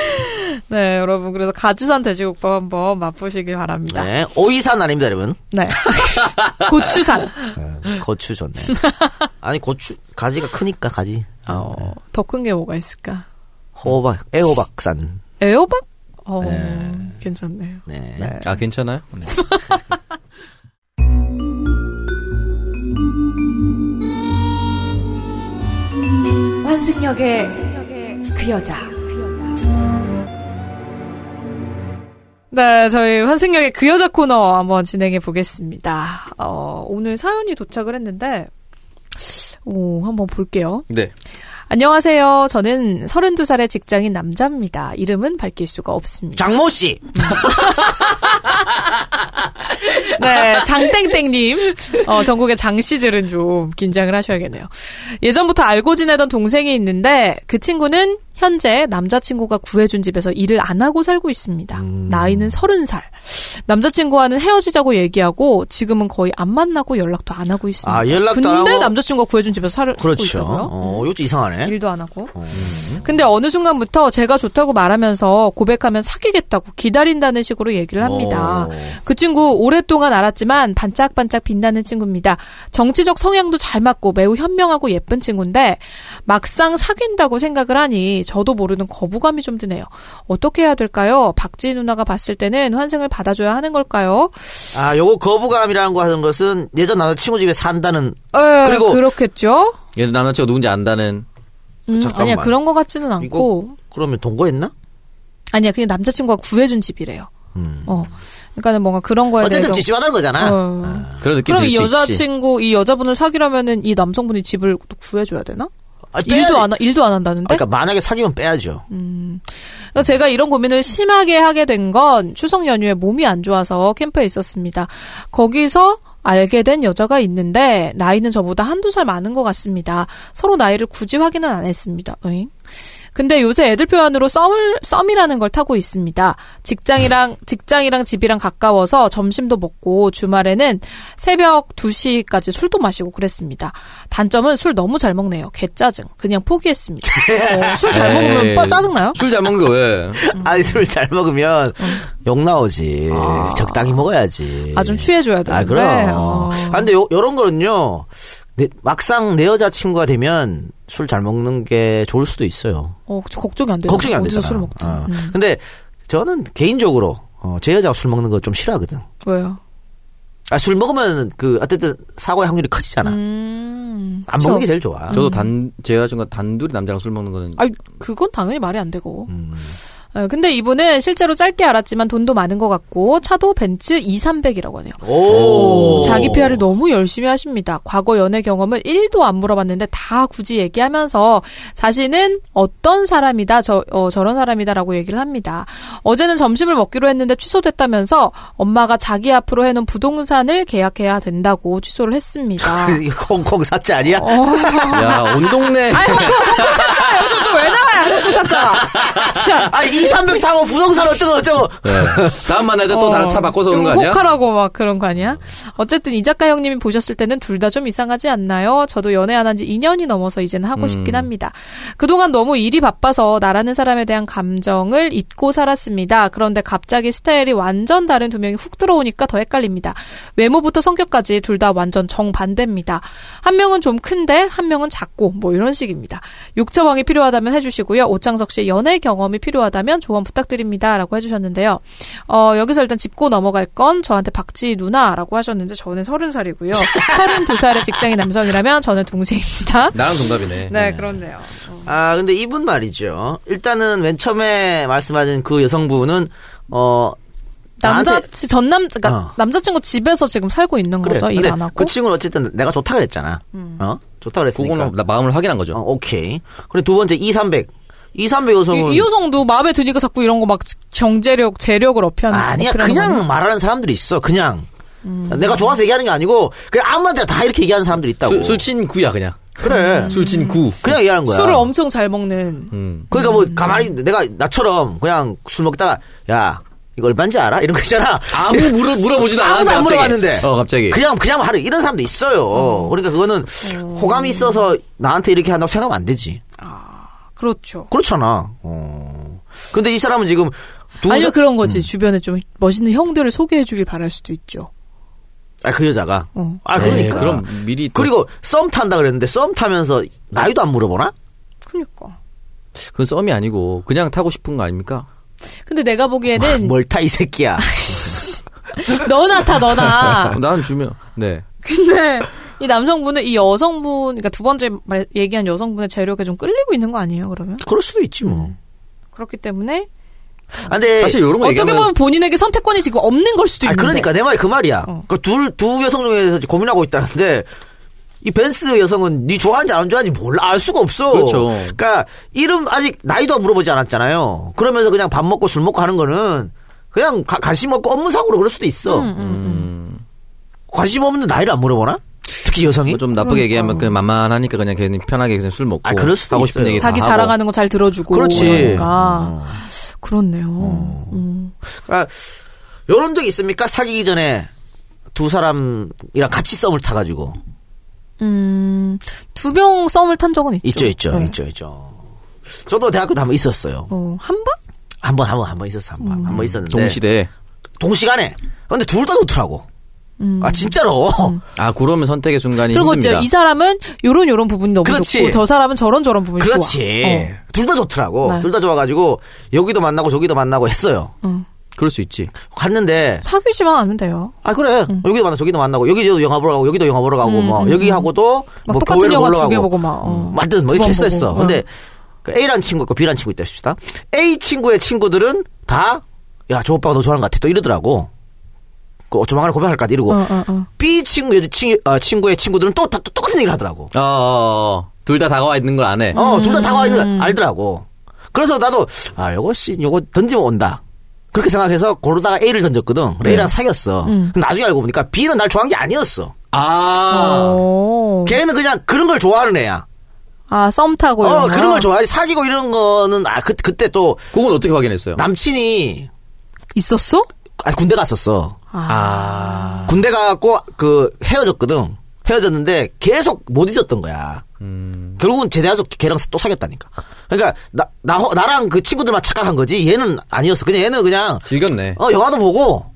네, 여러분. 그래서 가지산 돼지국밥 한번 맛보시길 바랍니다. 네, 오이산 아닙니다, 여러분. 네. 고추산. 고추 좋네. 아니 고추 가지가 크니까 가지. 어, 더큰 게 뭐가 있을까? 호박, 애호박산. 애호박? 어, 네. 괜찮네요. 네. 네. 아, 괜찮아요? 네. 환승역의 그 여자. 네, 저희 환승역의 그 여자 코너 한번 진행해 보겠습니다. 어, 오늘 사연이 도착을 했는데, 오, 한번 볼게요. 네. 안녕하세요. 저는 32살의 직장인 남자입니다. 이름은 밝힐 수가 없습니다. 장모 씨. 네, 장땡땡님. 어, 전국의 장씨들은 좀 긴장을 하셔야겠네요. 예전부터 알고 지내던 동생이 있는데 그 친구는 현재 남자친구가 구해준 집에서 일을 안 하고 살고 있습니다. 나이는 30살. 남자친구와는 헤어지자고 얘기하고 지금은 거의 안 만나고 연락도 안 하고 있습니다. 아, 연락도 근데 안 하고? 남자친구가 구해준 집에서 살고 그렇죠. 있다고요? 어, 요즘 이상하네. 일도 안 하고. 근데 어느 순간부터 제가 좋다고 말하면서 고백하면 사귀겠다고 기다린다는 식으로 얘기를 합니다. 오. 그 친구 오랫동안 알았지만 반짝반짝 빛나는 친구입니다. 정치적 성향도 잘 맞고 매우 현명하고 예쁜 친구인데 막상 사귄다고 생각을 하니 저도 모르는 거부감이 좀 드네요. 어떻게 해야 될까요? 박지 누나가 봤을 때는 환승을 받아줘야 하는 걸까요? 아, 요거 거부감이라는 거 하는 것은 예전 남자친구 집에 산다는 에, 그리고- 그렇겠죠. 얘도 남자친구가 누군지 안다는 음, 잠깐만. 아니야 그런 것 같지는 않고 그러면 동거했나? 아니야 그냥 남자친구가 구해준 집이래요. 음. 어. 그러니까는 뭔가 그런 거에 어쨌든 대해서 찝찝하다는 거잖아. 어. 그런 느낌 그럼 이 들수 있지. 여자친구 이 여자분을 사귀려면은 이 남성분이 집을 또 구해줘야 되나? 아. 일도 안 하- 일도 안 한다는데? 그러니까 만약에 사귀면 빼야죠. 그러니까 제가 이런 고민을 심하게 하게 된 건 추석 연휴에 몸이 안 좋아서 캠프에 있었습니다. 거기서 알게 된 여자가 있는데 나이는 저보다 한두 살 많은 것 같습니다. 서로 나이를 굳이 확인은 안 했습니다. 어잉? 근데 요새 애들 표현으로 썸을 썸이라는 걸 타고 있습니다. 직장이랑 직장이랑 집이랑 가까워서 점심도 먹고 주말에는 새벽 2시까지 술도 마시고 그랬습니다. 단점은 술 너무 잘 먹네요. 개짜증. 그냥 포기했습니다. 어, 술잘 먹으면. 빠 짜증 나요? 술 잘 먹는 거 왜? 아니 술 잘 먹으면 욕 나오지. 적당히 먹어야지. 아 좀 취해줘야 되는데. 아, 그럼. 어. 아, 근데 요, 요런 거는요. 내- 막상 내 여자친구가 되면 술 잘 먹는 게 좋을 수도 있어요. 어, 저 걱정이 안 돼요. 걱정이 안 되잖아. 술을 먹든. 어. 음. 근데 저는 개인적으로 어, 제 여자가 술 먹는 거 좀 싫어하거든. 왜요? 아, 술 먹으면 그 어쨌든 사고의 확률이 커지잖아. 음, 안. 먹는 게 제일 좋아. 저도 단, 제 여자친구가 단둘이 남자랑 술 먹는 거는. 아니, 그건 당연히 말이 안 되고. 음. 어, 근데 이분은 실제로 짧게 알았지만 돈도 많은 것 같고 차도 벤츠 2, 300이라고 하네요. 오. 자기 PR을 너무 열심히 하십니다. 과거 연애 경험을 1도 안 물어봤는데 다 굳이 얘기하면서 자신은 어떤 사람이다, 저, 어, 저런 사람이다라고 얘기를 합니다. 어제는 점심을 먹기로 했는데 취소됐다면서 엄마가 자기 앞으로 해놓은 부동산을 계약해야 된다고 취소를 했습니다. 홍콩 사자 아니야? 어. 야, 온 동네. 아이, 홍콩, 홍콩 사자! 여기서 또 왜 나와요, 홍콩 사자! 참. 아, 2, 300 타고 부동산 어쩌고 저쩌고. 네. 다음 만날 때 또 다른 차 바꿔서 오는 거좀 아니야? 혹하라고 막 그런 거 아니야? 어쨌든 이 작가 형님이 보셨을 때는 둘 다 좀 이상하지 않나요? 저도 연애 안 한 지 2년이 넘어서 이제는 하고 음. 싶긴 합니다. 그동안 너무 일이 바빠서 나라는 사람에 대한 감정을 잊고 살았습니다. 그런데 갑자기 스타일이 완전 다른 두 명이 훅 들어오니까 더 헷갈립니다. 외모부터 성격까지 둘 다 완전 정반대입니다. 한 명은 좀 큰데 한 명은 작고 뭐 이런 식입니다. 육처방이 필요하다면 해주시고요. 오창석 씨의 연애 경험이 필요하다면 조언 부탁드립니다. 라고 해주셨는데요. 어, 여기서 일단 짚고 넘어갈 건 저한테 박지 누나라고 하셨는데 저는 서른 살이고요. 서른 두 살의 직장인 남성이라면 저는 동생입니다. 나랑 동갑이네. 네, 그렇네요. 아, 근데 이분 말이죠. 일단은 맨 처음에 말씀하신 그 여성분은, 어, 남자, 나한테- 치- 전 남, 그러니까 어. 남자친구 집에서 지금 살고 있는 그래. 거죠. 일 근데 안 하고. 그 친구는 어쨌든 내가 좋다 그랬잖아. 어? 좋다 그랬으니까. 그거는 나 마음을 확인한 거죠. 어, 오케이. 그리고 두 번째 2, 300. 2, 300 여성은 이, 이 여성도 마음에 드니까 자꾸 이런 거 막 경제력, 재력을 어필하는 아니야. 그냥 거야. 말하는 사람들이 있어. 그냥. 내가 좋아서 얘기하는 게 아니고 그냥 아무한테나 다 이렇게 얘기하는 사람들이 있다고. 술, 술친 구야, 그냥. 그래. 술친 구. 그냥 얘기하는 거야. 술을 엄청 잘 먹는. 음. 그러니까 뭐 가만히 내가 나처럼 그냥 술 먹다가 야 이거 얼마인지 알아? 이런 거 있잖아. 아무 물어, 물어보지도 아무도 않았는데. 안 갑자기. 물어봤는데. 어, 갑자기. 그냥 그냥 하는 이런 사람도 있어요. 그러니까 그거는 호감이 있어서 나한테 이렇게 한다고 생각하면 안 되지. 그렇죠. 그렇잖아. 어. 근데 이 사람은 지금 두 아니요, 사- 그런 거지. 주변에 좀 멋있는 형들을 소개해주길 바랄 수도 있죠. 아, 그 여자가. 어. 아, 에이, 그러니까. 그럼 미리. 또 그리고 썸 탄다 그랬는데 썸 타면서 나이도 안 물어보나? 그니까. 그건 썸이 아니고, 그냥 타고 싶은 거 아닙니까? 근데 내가 보기에는 뭘 타 이 새끼야. 너나 타, 너나. 어, 나는 주면, 네. 근데 이 남성분은 이 여성분, 그러니까 두 번째 말, 얘기한 여성분의 재력에 좀 끌리고 있는 거 아니에요, 그러면? 그럴 수도 있지 뭐. 그렇기 때문에 아, 근데 사실 요런 거 어떻게 얘기하면. 보면 본인에게 선택권이 지금 없는 걸 수도 아, 있는데. 그러니까 내 말이 그 말이야. 어. 그 둘, 두 여성 중에서 고민하고 있다는데, 이 벤스 여성은 네 좋아하는지 안 좋아하는지 몰라. 알 수가 없어. 그렇죠. 그러니까 이름 아직 나이도 물어보지 않았잖아요. 그러면서 그냥 밥 먹고 술 먹고 하는 거는 그냥 가- 관심 없고 업무상으로 그럴 수도 있어. 음. 관심 없는 나이를 안 물어보나? 특히 여성이? 뭐좀 나쁘게 얘기하면 그냥 만만하니까 그냥 괜히 편하게 그냥 술 먹고 아, 그럴 수도 하고 싶은 있어요. 얘기 다 자기 하고. 자랑하는 거 잘 들어주고. 그렇지. 그러니까. 어. 그렇네요. 음. 그러니까 요런 적 있습니까? 사귀기 전에 두 사람이랑 같이 썸을 타가지고. 음, 두 명 썸을 탄 적은 있죠. 있죠, 있죠, 네. 있죠, 있죠. 저도 대학교 때한번 있었어요. 어, 한 번? 한 번, 한 번, 한 번 있었어, 한 번. 한번 있었는데. 동시대. 동시간에. 근데 둘 다 좋더라고. 음. 아, 진짜로. 아, 그러면 선택의 순간이 그리고 이제 힘듭니다. 이 사람은 요런 요런 부분이 너무 그렇지. 좋고 저 사람은 저런 저런 부분이 그렇지. 좋아. 어. 둘다 좋더라고. 네. 둘다 좋아가지고, 여기도 만나고 저기도 만나고 했어요. 응. 그럴 수 있지. 갔는데, 사귀지만 않으면 돼요. 아, 그래. 여기도 만나고 저기도 만나고, 여기도 영화 보러 가고, 여기도 영화 보러 가고, 음, 뭐, 음, 여기 하고도, 막 뭐, 똑같은 영화 보러 두개 가고. 보고 막. 어. 완전 뭐 두번 이렇게 했었어. 보고. 근데 그 A라는 친구 있고 B라는 친구 있다 싶시다. A 친구의 친구들은 다, 야, 저 오빠가 너 좋아하는 것 같아. 또 이러더라고. 그 조만간에 고백할까 이러고. 어, 어, 어. B 친구, 여자 친, 아, 친구의 친구들은 또, 다, 또 똑같은 얘기를 하더라고. 어, 어, 어. 둘 다 다가와 있는 걸 안 해. 어, 둘다 음. 다가와 있는 걸 알더라고. 그래서 나도, 아, 요거 씨, 요거 던지면 온다. 그렇게 생각해서 고르다가 A를 던졌거든. 네. A랑 사귀었어. 음. 나중에 알고 보니까 B는 날 좋아한 게 아니었어. 아. 어. 걔는 그냥 그런 걸 좋아하는 애야. 아, 썸 타고 어? 그런 걸 좋아하지. 사귀고 이런 거는, 아, 그, 그때 또, 그건 어떻게 확인했어요? 남친이, 있었어? 아니, 군대 갔었어. 아. 군대 가갖고, 그, 헤어졌거든. 헤어졌는데, 계속 못 잊었던 거야. 음. 결국은 제대해서 걔랑 또 사귀었다니까. 그러니까, 나, 나, 나랑 그 친구들만 착각한 거지, 얘는 아니었어. 그냥 얘는 그냥, 즐겼네. 어, 영화도 보고,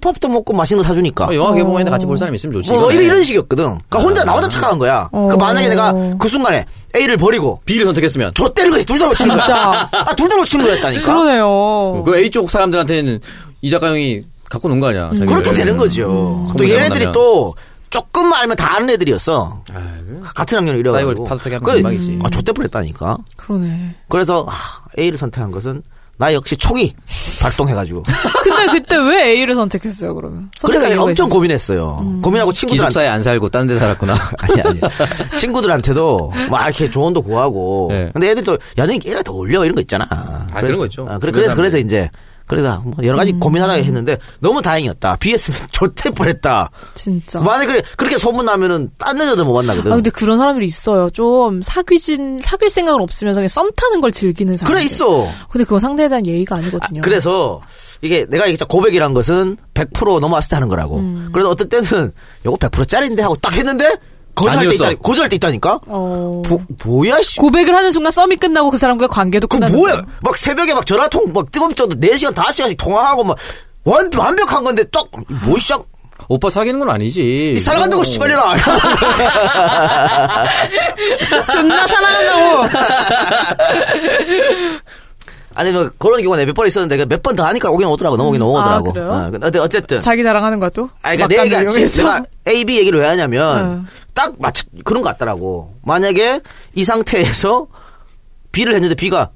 밥도 먹고 맛있는 거 사주니까. 어, 영화 개봉했는데 같이 볼 사람 있으면 좋지. 뭐, 이거네. 이런, 이런 식이었거든. 그러니까 혼자, 나 혼자 착각한 거야. 그 만약에 내가 그 순간에 A를 버리고, B를 선택했으면. 좆대는 거지. 둘다 놓치는 거야. 아, 둘다 놓치는 거였다니까. 그러네요. 그 A 쪽 사람들한테는 이 작가 형이 갖고 논 거 아니야. 자기를. 그렇게 되는 거죠. 또 소문이 얘네들이 나면. 또 조금만 알면 다 아는 애들이었어. 같은 학년 이래가지고. 하면 대박이지. 아, 좆대 뻔했다니까. 그러네. 그래서 아, A를 선택한 것은 나 역시 촉이 발동해가지고. 근데 그때 왜 A를 선택했어요, 그러면? 그러니까 엄청 있었어요? 고민했어요. 고민하고 친구들한테. 기숙사에 안 살고 딴 데 살았구나. 아니, 아니. 친구들한테도 막 이렇게 조언도 구하고. 네. 근데 애들이 또, 야, 너 A랑 더 어울려. 이런 거 있잖아. 아, 그런 거 있죠. 아, 그래, 그래서, 그래서. 이제. 그래서 뭐 여러 가지 고민하다가 했는데 너무 다행이었다. 비했으면 좆대 뻔했다. 진짜. 만약에 그래, 그렇게 소문 나면은 딴 여자들 못 만나거든. 아, 근데 그런 사람들이 있어요. 좀 사귀진, 사귈 생각은 없으면서 그냥 썸 타는 걸 즐기는 사람. 그래, 있어. 근데 그건 상대에 대한 예의가 아니거든요. 그래서 이게 내가 얘기했 고백이란 것은 100% 넘어왔을 때 하는 거라고. 음. 그래서 어떨 때는 요거 100%짜리인데 하고 딱 했는데 거절할 때 아니었어. 있다니, 거절할 때 있다니까. 어... 보, 뭐야 씨. 고백을 하는 순간 썸이 끝나고 그 사람과의 관계도 그 끝나는 뭐야? 거야. 막 새벽에 막 전화통 막 뜨거운 쪄도 4시간 5시간씩 통화하고 막 완, 완벽한 건데 딱 뭐 시작 오빠 사귀는 건 아니지. 이 사랑한다고 씨발이라. 존나 사랑한다고. 아니 뭐 그런 경우가 몇 번 있었는데 몇 번 더 하니까 오긴 오더라고 넘어오긴 넘어오더라고. 아, 그래요? 어, 근데 어쨌든 자기 자랑하는 또? 아니, 그러니까 내 지-? 내가 A, B 얘기를 왜 하냐면 응. 딱 맞춰 그런 것 같더라고. 만약에 이 상태에서 B를 했는데 B가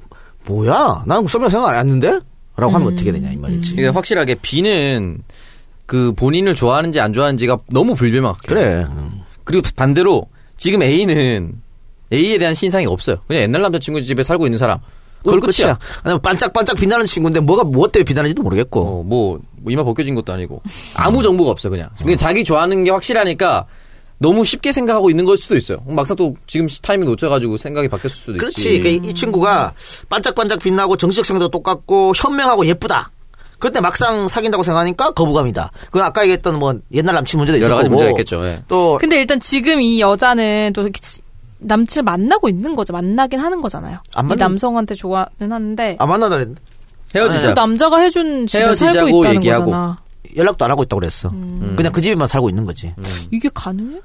뭐야? 나는 썸이라 생각 안 했는데? 라고 하면 어떻게 되냐 이 말이지. 그러니까 확실하게 B는 그 본인을 좋아하는지 안 좋아하는지가 너무 불명확해. 그래. 그리고 반대로 지금 A는 A에 대한 신상이 없어요. 그냥 옛날 남자친구 집에 살고 있는 사람. 그걸 끝이야. 아니면 반짝반짝 빛나는 친구인데 뭐가 무엇 때문에 빛나는지도 모르겠고. 어, 뭐, 뭐 이마 벗겨진 것도 아니고 아무 정보가 없어 그냥. 그냥 자기 좋아하는 게 확실하니까 너무 쉽게 생각하고 있는 걸 수도 있어요. 막상 또 지금 타이밍 놓쳐가지고 생각이 바뀌었을 수도 그렇지. 있지. 그러니까 이, 이 친구가 반짝반짝 빛나고 정치적 성도 똑같고 현명하고 예쁘다. 근데 막상 사귄다고 생각하니까 거부감이다. 그 아까 얘기했던 뭐 옛날 남친 문제도 있을 여러 가지. 문제가 있겠죠. 예. 또 근데 일단 지금 이 여자는 또 남친을 만나고 있는 거죠. 만나긴 하는 거잖아요. 안이 만나- 남성한테 좋아는 하는데 안 만나다 그랬는데 그 헤어지자. 남자가 해준 집에 살고 헤어지자고 있다는 얘기하고. 거잖아. 연락도 안 하고 있다고 그랬어. 음. 그냥 그 집에만 살고 있는 거지. 이게 가능해?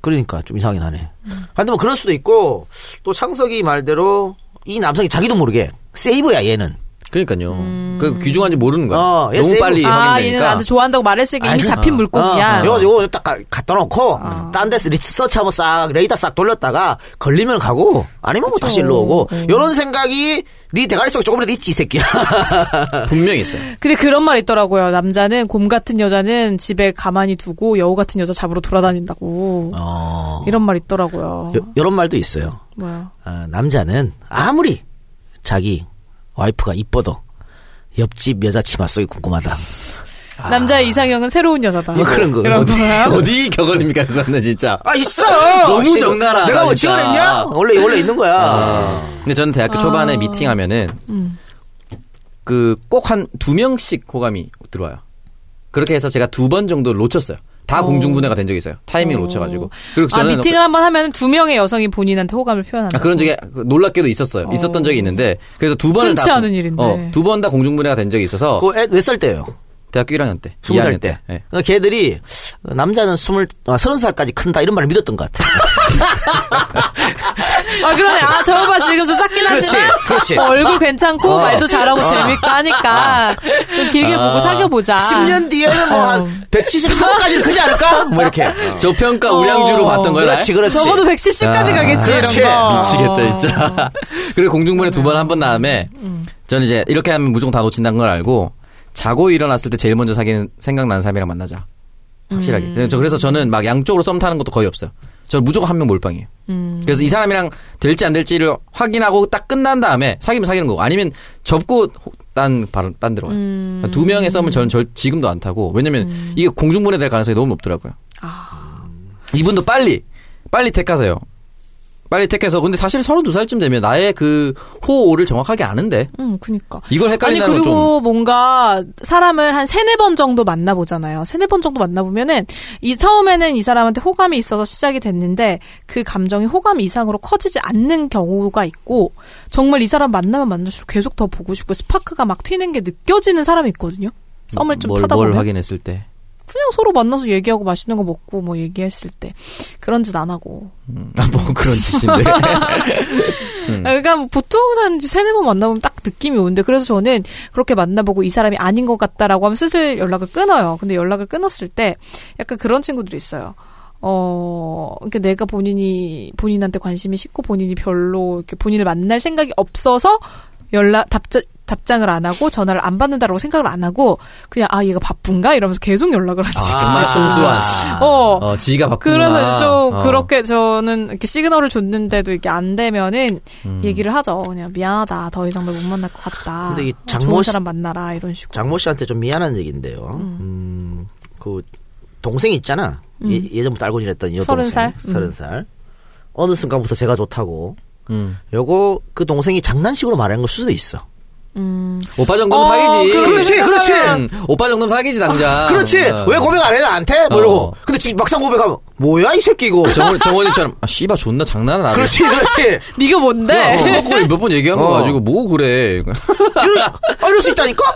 그러니까 좀 이상하긴 하네. 음. 근데 뭐 그럴 수도 있고 또 창석이 말대로 이 남성이 자기도 모르게 세이브야 얘는. 그러니까요. 음. 그 귀중한지 모르는 거야. 어, 얘 너무. 빨리 아, 얘는 확인되니까. 나한테 좋아한다고 말했으니까 이미 아니, 잡힌 어. 물고기야. 어, 요거 요거 딱 가- 갖다 놓고 딴 데서 리서치 한번 싹 레이더 싹 돌렸다가 걸리면 가고 아니면 뭐 다시 일로 오고 요런 생각이 네 대가리 속에 조금이라도 있지 이 새끼야. 분명히 있어요. 근데 그런 말 있더라고요. 남자는 곰 같은 여자는 집에 가만히 두고 여우 같은 여자 잡으러 돌아다닌다고. 어. 이런 말 있더라고요. 요, 요런 말도 있어요. 뭐야? 아, 남자는 아무리 자기 와이프가 이뻐도 옆집 여자 치마 속이 궁금하다. 남자의 이상형은 새로운 여자다. 뭐 그런 거. 어디-? 어디 격언입니까 그거는 진짜. 아 있어. 너무 씨, 적나라하다, 내가 뭐. 지원했냐? 원래 원래 있는 거야. 아. 근데 저는 대학교 초반에 아. 미팅하면은 음. 그꼭 한 두 명씩 호감이 들어와요. 그렇게 해서 제가 두 번 정도 놓쳤어요. 다 어. 공중분해가 된 적이 있어요. 타이밍을 놓쳐가지고. 그리고 아, 저는 미팅을 한번 하면 두 명의 여성이 본인한테 호감을 표현한다. 아, 그런 적이 놀랍게도 있었어요. 어. 있었던 적이 있는데 그래서 두 번을 흔치 다 않은 일인데. 어, 두 번 다 공중분해가 된 적이 있어서 그몇살 때예요? 대학교 1학년 때, 스무 살 2학년 때. 예. 그러니까 걔들이 남자는 스물 아, 서른 살까지 큰다 이런 말을 믿었던 것 같아. 아 그러네. 아 저 오빠 지금 좀 작긴 그렇지, 하지만 그렇지. 어, 얼굴 괜찮고 어. 말도 잘하고 어. 재밌고 하니까 좀 길게 아. 보고 사귀어 보자. 10년 뒤에는 뭐 한 173까지는 크지 않을까? 뭐 이렇게. 어. 저평가 우량주로 봤던 거예요. 그렇지, 그렇지. 적어도 170까지 아, 가겠지 그렇지. 이런 거. 미치겠다 진짜. 그리고 공중분해 두 번 한 번 다음에 저는 이제 이렇게 하면 무조건 다 놓친다는 걸 알고 자고 일어났을 때 제일 먼저 사귀는 생각나는 사람이랑 만나자. 확실하게. 음. 그래서 저- 그래서 저는 막 양쪽으로 썸 타는 것도 거의 없어요. 저 무조건 한 명 몰빵이에요. 음. 그래서 이 사람이랑 될지 안 될지를 확인하고 딱 끝난 다음에 사귀면 사귀는 거고 아니면 접고 호- 딴 바로 딴 데로 가요. 음. 두 명의 썸은 저는 절 지금도 안 타고 왜냐면 이게 공중분해 될 가능성이 너무 높더라고요. 아. 이분도 빨리 빨리 택하세요. 빨리 택해서 근데 사실 32살쯤 되면 나의 그 호호를 정확하게 아는데 음, 그니까. 이걸 아니 헷갈린다는 그리고 건좀 뭔가 사람을 한 세네 번 정도 만나 보잖아요. 세네 번 정도 만나 보면은 이 처음에는 이 사람한테 호감이 있어서 시작이 됐는데 그 감정이 호감 이상으로 커지지 않는 경우가 있고 정말 이 사람 만나면 만날수록 계속 더 보고 싶고 스파크가 막 튀는 게 느껴지는 사람이 있거든요. 썸을 좀 뭘, 타다 뭘 보면 확인했을 때 그냥 서로 만나서 얘기하고 맛있는 거 먹고 뭐 얘기했을 때 그런 짓 안 하고 음, 아, 뭐 그런 짓인데 음. 아, 그러니까 뭐 보통은 한 세네 번 만나보면 딱 느낌이 오는데 그래서 저는 그렇게 만나보고 이 사람이 아닌 것 같다라고 하면 슬슬 연락을 끊어요. 근데 연락을 끊었을 때 약간 그런 친구들이 있어요. 어, 그러니까 내가 본인이 본인한테 관심이 식고 본인이 별로 이렇게 본인을 만날 생각이 없어서 연락 답장 답장을 안 하고 전화를 안 받는다라고 생각을 안 하고 그냥 아 얘가 바쁜가 이러면서 계속 연락을 하지. 아, 정말 순수한 어. 어, 지가 바쁘구나 그러면 좀 어. 그렇게 저는 이렇게 시그널을 줬는데도 이게 안 되면은 음. 얘기를 하죠. 그냥 미안하다. 더 이상 널 못 만날 것 같다. 근데 이 어, 장모 씨- 사람 만나라 이런 식으로. 장모 씨한테 좀 미안한 얘기인데요. 음, 그 동생 있잖아. 음. 예, 전부터 알고 지냈던 여동생. 서른 살? 음. 서른 살. 어느 순간부터 제가 좋다고. 음. 요거 그 동생이 장난식으로 말하는 걸 수도 있어. 음. 오빠 정도면 어, 사귀지. 그렇지, 그렇지. 음, 오빠 정도면 사귀지 당장. 그렇지. 어. 왜 고백 안 해? 나한테? 뭐 어. 이러고. 근데 지금 막상 고백하면 뭐야 이 새끼 이거. 정원 정원이처럼 아 씨바 존나 장난은 안 해. 그렇지, 그렇지. 네가 뭔데? 그걸 몇번 얘기한 거 어. 가지고 뭐 그래. 이럴, 아, 이럴 수 있다니까?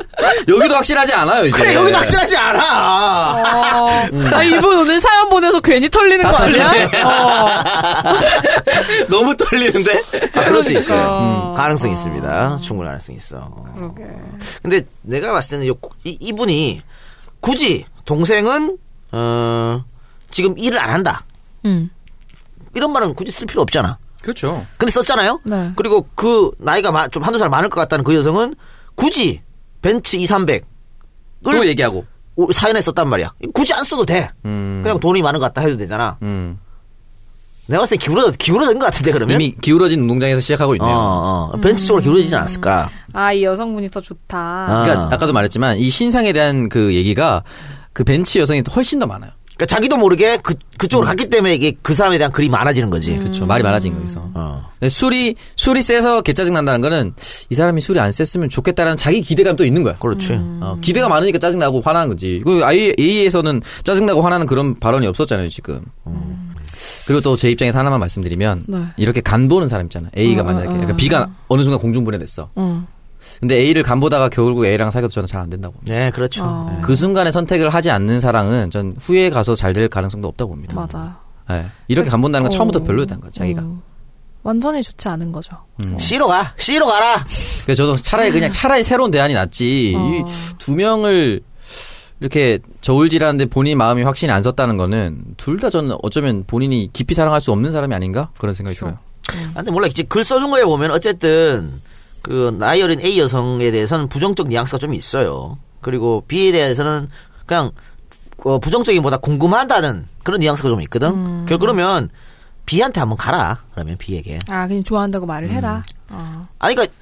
여기도 확실하지 않아요 이제. 그래, 여기도 확실하지 않아. 어. 아 이분 오늘 사연 보내서 괜히 털리는 거 아니야? 어. 너무 떨리는데. 아, 그럴 수 있어요. 그러니까. 음, 가능성이 있습니다. 충분히 가능성 이 있어. 그러게. 근데 내가 봤을 때는 요, 이, 이분이 굳이 동생은 어 지금 일을 안 한다. 음. 이런 말은 굳이 쓸 필요 없잖아. 그렇죠. 근데 썼잖아요. 네. 그리고 그 나이가 마- 좀 한두 살 많을 것 같다는 그 여성은 굳이 벤츠 2, 300또 얘기하고. 사연에 썼단 말이야. 굳이 안 써도 돼. 음. 그냥 돈이 많은 것 같다 해도 되잖아. 음. 내가 봤을 때 기울어 기울어진 것 같은데 그러면 이미 기울어진 운동장에서 시작하고 있네요. 어, 어. 벤츠 쪽으로 기울어지지 않았을까? 아 이 여성분이 더 좋다. 아. 그러니까 아까도 말했지만 이 신상에 대한 그 얘기가 그 벤치 여성이 훨씬 더 많아요. 그러니까 자기도 모르게 그 그쪽으로 갔기 때문에 이게 그 사람에 대한 글이 많아지는 거지. 그렇죠. 말이 많아진 거기서. 어. 근데 술이 술이 세서 개짜증 난다는 거는 이 사람이 술이 안 셌으면 좋겠다라는 자기 기대감 또 있는 거야. 그렇지. 어, 기대가 많으니까 짜증 나고 화나는 거지. 그 A, A에서는 짜증 나고 화나는 그런 발언이 없었잖아요 지금. 그리고 또 제 입장에서 하나만 말씀드리면 네. 이렇게 간 보는 사람 있잖아. A가 어, 만약에 어, 어. 그러니까 B가 어느 순간 공중분해됐어. 음. 근데 A를 간 보다가 결국 A랑 사귀어도 저는 잘 안 된다고. 네, 그렇죠. 어. 네. 그 순간에 선택을 하지 않는 사랑은 전 후에 가서 잘 될 가능성도 없다고 봅니다. 맞아. 예. 이렇게 간 본다는 건 어. 처음부터 별로였다는 거야, 자기가. 음. 완전히 좋지 않은 거죠. 음. C로 가. C로 가라. 그래서 저도 차라리 그냥 차라리 새로운 대안이 낫지. 어. 이두 명을 이렇게 저울질하는데 본인 마음이 확신이 안 섰다는 거는 둘 다 저는 어쩌면 본인이 깊이 사랑할 수 없는 사람이 아닌가 그런 생각이 들어요. 아, 근데 몰라. 이제 글 써준 거에 보면 어쨌든 그 나이 어린 A 여성에 대해서는 부정적 뉘앙스가 좀 있어요. 그리고 B에 대해서는 그냥 어, 부정적인보다 궁금하다는 그런 뉘앙스가 좀 있거든. 음. 결 그러면 B한테 한번 가라. 그러면 B에게. 아 그냥 좋아한다고 말을 해라. 어. 아니 그러니까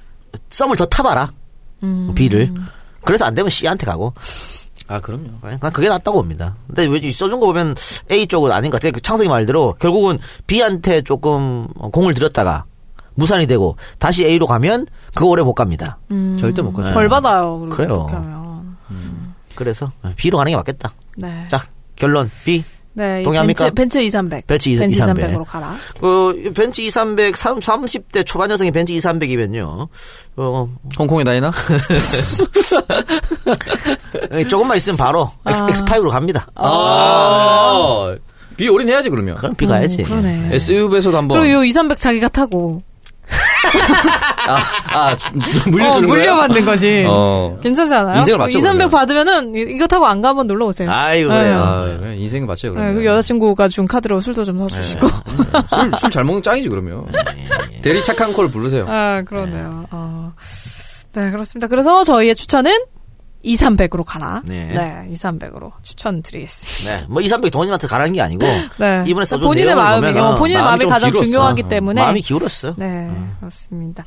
썸을 더 타봐라. 음. B를. 그래서 안 되면 C한테 가고. 아 그럼요. 난 그게 낫다고 봅니다. 근데 왜 써준 거 보면 A 쪽은 아닌 것 같아요. 그 창석이 말대로 결국은 B한테 조금 공을 들였다가 무산이 되고 다시 A로 가면 그거 오래 못 갑니다. 음. 절대 못 가죠. 벌 받아요. 그리고 그래요. 하면. 그래서 B로 가는 게 맞겠다. 네. 자 결론 B. 네, 이 동의합니까? 벤츠, 벤츠 2300. 벤츠 2 벤츠 300. 2300으로 가라. 그 벤츠 2300 3, 30대 초반 여성이 벤츠 2300이면요. 어, 홍콩에 다니나? 조금만 있으면 바로 X, 아. X5로 갑니다. 아. 비 올인해야지 그러면. 그럼 B 가야지. 음, 그러네. SUV에서도 한번. 그리고 요 2300 자기가 타고 아, 아 물려주는 어? 물려받는 거지. 어. 괜찮지 않아요? 인생을 맞춰, 2300 그러면. 받으면은 이- 이거 타고 안 가면 놀러 오세요. 아이고 네. 그래요. 아, 그래, 인생을 맞춰요 네, 그러면. 그 여자친구가 준 카드로 술도 좀 사주시고. 술 술 잘 먹는 짱이지 그러면. 대리 착한 콜 부르세요. 아, 그러네요. 어. 네, 그렇습니다. 그래서 저희의 추천은 2300으로 가라. 네. 네, 2300으로 추천드리겠습니다. 네, 뭐 2, 300 돈님한테 가라는 게 아니고 네. 이번에 써준 본인의 마음이, 보면은 어, 본인의 마음이 좀 가장 기울었어. 중요하기 어, 때문에. 마음이 기울었어. 네, 그렇습니다.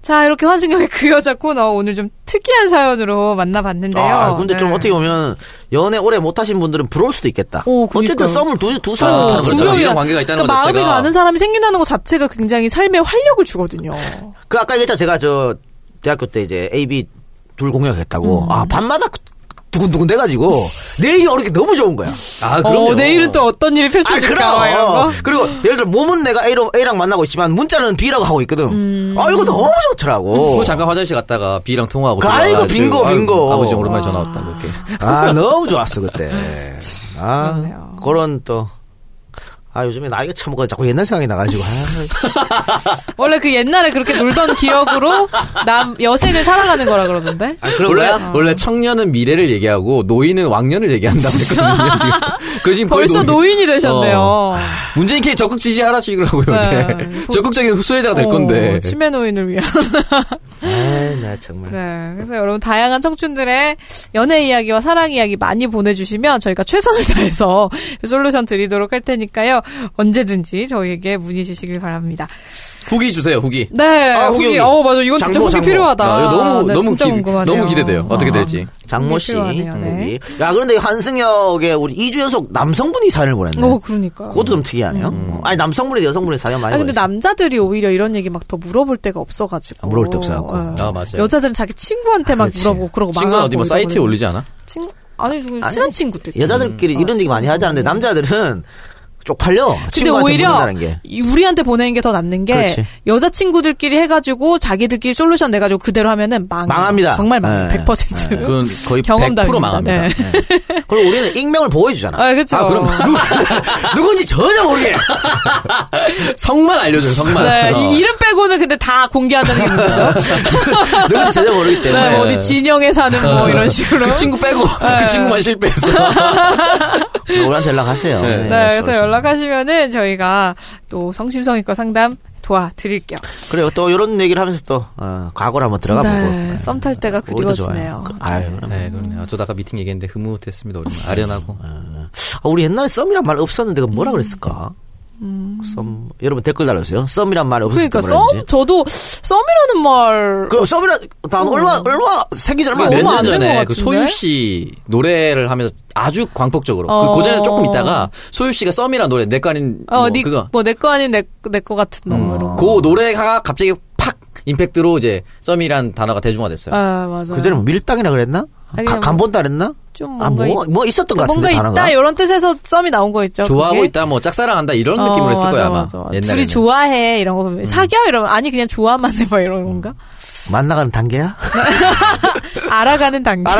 자, 이렇게 환승역의 그 여자 코너 오늘 좀 특이한 사연으로 만나봤는데요. 아, 근데 좀 네. 어떻게 보면 연애 오래 못하신 분들은 부러울 수도 있겠다. 오, 어쨌든 그러니까요. 썸을 두, 두살 아, 못하는 그렇죠. 거잖아. 이런 관계가 있다는 그러니까 것 마음이. 가는 사람이 생긴다는 것 자체가 굉장히 삶의 활력을 주거든요. 그 아까 얘기했잖아. 제가 저 대학교 때 이제 AB 둘 공약했다고. 음. 아, 밤마다 두근두근 돼가지고 내일이 오는 게 너무 좋은 거야. 아, 어, 내일은 또 어떤 일이 아, 펼쳐질까 막 이런 거. 그리고 예를 들어 몸은 내가 A로, A랑 만나고 있지만 문자는 B라고 하고 있거든. 음. 아, 이거 너무 좋더라고. 그거 잠깐 화장실 갔다가 B랑 통화하고 그 아이고, 들어와가지고, 빙고, 빙고. 아버지 오랜만에 전화 왔다 그렇게. 아, 너무 좋았어, 그때. 아, 그런 또. 아, 요즘에 나이가 처먹어 자꾸 옛날 생각이 나가지고. 아, 원래 그 옛날에 그렇게 놀던 기억으로 남 여생을 살아가는 거라 그러던데. 그런 원래 거야? 원래 청년은 미래를 얘기하고 노인은 왕년을 얘기한다고 했거든요. 지금. 그 지금 벌써 노인 이 되셨네요. 어. 문재인 K 적극 지지하라시더라고요. 네. 이제. 적극적인 수혜자가 될 건데. 어, 치매 노인을 위한. 아이, 나 정말. 네. 그래서 여러분 다양한 청춘들의 연애 이야기와 사랑 이야기 많이 보내주시면 저희가 최선을 다해서 솔루션 드리도록 할 테니까요. 언제든지 저희에게 문의 주시길 바랍니다. 후기 주세요. 후기. 네. 아, 후기. 후기, 후기. 어 맞아. 이건 진짜 장모, 후기 장모. 필요하다. 아, 너무 네, 너무 진짜 기, 궁금하네요. 너무 기대돼요. 어떻게 될지. 장모 씨. 필요하네요, 네. 야, 그런데 한승역에 우리 2주 연속 남성분이 사연을 보냈네. 어 그러니까. 그것도 좀 특이하네요. 어, 아니, 남성분이 여성분이 사연 많이 아 근데 보냈어요. 남자들이 오히려 이런 얘기 막 더 물어볼 데가 없어가지고. 물어볼 데 없어갖고. 어. 아 맞아요. 여자들은 자기 친구한테 막 그렇지. 물어보고 그러고 친구는 망하고 어디 뭐. 사이트에 올리지 않아? 친구 아니 친한 친구들. 여자들끼리 이런 얘기 많이 하지 않는데 남자들은 쪽팔려. 근데 오히려 우리한테 보내는 게 더 낫는 게 그렇지. 여자 친구들끼리 해가지고 자기들끼리 솔루션 내가지고 그대로 하면은 망 망합니다. 정말 망. 네. 100%. 그건 거의 경험담입니다. 100% 망합니다. 네. 그리고 우리는 익명을 보호해주잖아. 아 그렇죠. 아, 그럼 누 군지 전혀 모르게. 성만 알려줘요. 성만. 네, 어. 이 이름 빼고는 근데 다 공개한다는 게 문제죠. 누군지 전혀 모르기 때문에. 네, 어디 진영에 사는 뭐 이런 식으로. 그 친구 빼고 네. 그 친구만 실패해서. 우리한테 연락하세요. 네. 네, 그래서 연락 하시면은 저희가 또 성심성의과 상담 도와드릴게요. 그래요. 또 이런 얘기를 하면서 또 어, 과거를 한번 들어가 보고. 네, 썸탈 때가 좋아요. 그리워지네요. 그- 아유. 네, 그러네요. 저도 아까 미팅 얘기했는데 흐뭇했습니다. 우리 아련하고. 아, 우리 옛날에 썸이란 말 없었는데 그 음. 뭐라 그랬을까? 썸 여러분 댓글 달아주세요. 썸이란 말 없었을 그러니까 때 썸? 저도 썸이라는 말 그 썸이란 단 얼마 얼마 생기 전 얼마 안 얼마 안 전에 그 같은데? 소유 씨 노래를 하면서 아주 광폭적으로 어. 그 고전에 조금 있다가 소유 씨가 썸이란 노래 내거 아닌 어, 뭐 니, 그거 뭐, 내 거 아닌 내, 내거 같은 놈으로. 그 노래가 갑자기 팍 임팩트로 이제 썸이란 단어가 대중화됐어요. 아, 맞아. 그 전에 뭐 밀당이라 그랬나? 아니, 가, 뭐- 간본다 그랬나? 좀 아, 뭔가, 뭐, 뭐 있었던 것 뭔가 같은데, 단어가. 있다, 이런 뜻에서 썸이 나온 거 있죠. 좋아하고 그게? 있다, 뭐 짝사랑한다 이런 어, 느낌으로 했을 맞아, 거야 아마. 맞아. 옛날에. 둘이 좋아해, 이런 거 보면. 사겨? 이러면, 아니, 그냥 좋아만 해봐, 이런 건가? 만나가는 단계야? 알아가는 단계.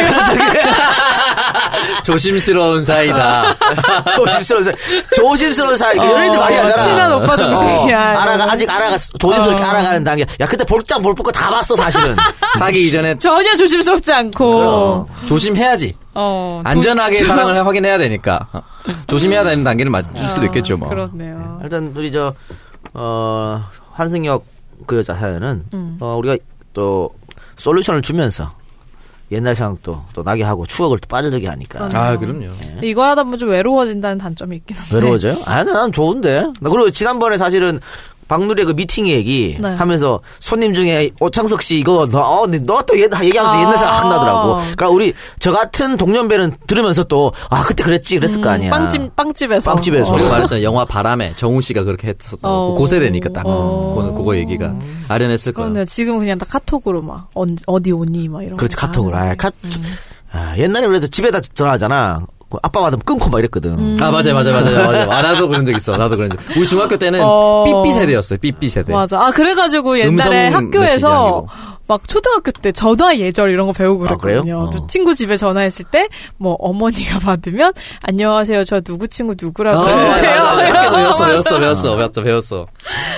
조심스러운 사이다. 조심스러운 사이. 조심스러운 사이. 그 어, 연예인들 많이 하잖아. 친한 오빠 동생이야, 어, 알아가. 아직 알아가, 조심스럽게 어. 알아가는 단계. 야, 그때 볼장 볼 뽑고 다 봤어, 사실은. 사기 이전에 전혀 조심스럽지 않고. 조심해야지. 어. 안전하게 조- 사랑을 확인해야 되니까 어. 조심해야 되는 단계를 맞을 수도 있겠죠 뭐. 그렇네요. 일단, 우리 저, 어, 환승역 그 여자 사연은, 음. 어, 우리가 또, 솔루션을 주면서, 옛날 생각도 또 나게 하고, 추억을 또 빠져들게 하니까. 그러네요. 아 그럼요. 근데 이걸 하다 보면 좀 외로워진다는 단점이 있긴 한데. 외로워져요? 아니, 난 좋은데. 나 그리고 지난번에 사실은 박누리의 그 미팅 얘기 네. 하면서 손님 중에 오창석 씨 이거 너, 어, 너또 얘기하면서 아. 옛날 생각 확 나더라고. 그러니까 우리 저 같은 동년배는 들으면서 또 아, 그때 그랬지 그랬을 거 아니야. 음, 빵집, 빵집에서. 빵집에서. 어. 말했잖아 영화 바람에 정우 씨가 그렇게 했었다고 어. 고세대니까 딱 어. 그거, 그거 얘기가 아련했을 거야. 그런데 지금 그냥 다 카톡으로 막, 언, 어디 오니? 막 이런 그렇지 거 카톡으로. 아, 카, 음. 아, 옛날에 그래도 집에다 전화하잖아. 그 아빠 받으면 끊고 막 이랬거든. 음. 아 맞아요 맞아요 맞아요 맞아요. 아, 나도 그런 적 있어. 나도 그런 적. 우리 중학교 때는 어. 삐삐 세대였어요. 삐삐 세대. 맞아. 아 그래가지고 옛날에 학교에서. 막 초등학교 때 전화 예절 이런 거 배우고 아? 그랬거든요. 어. 또 친구 집에 전화했을 때 뭐 어머니가 받으면 안녕하세요 저 누구 친구 누구라고 아, 맞아, 해주세요. 맞아, 맞아. 이러면서 배웠어, 배웠어. 배웠어, 배웠어, 배웠어.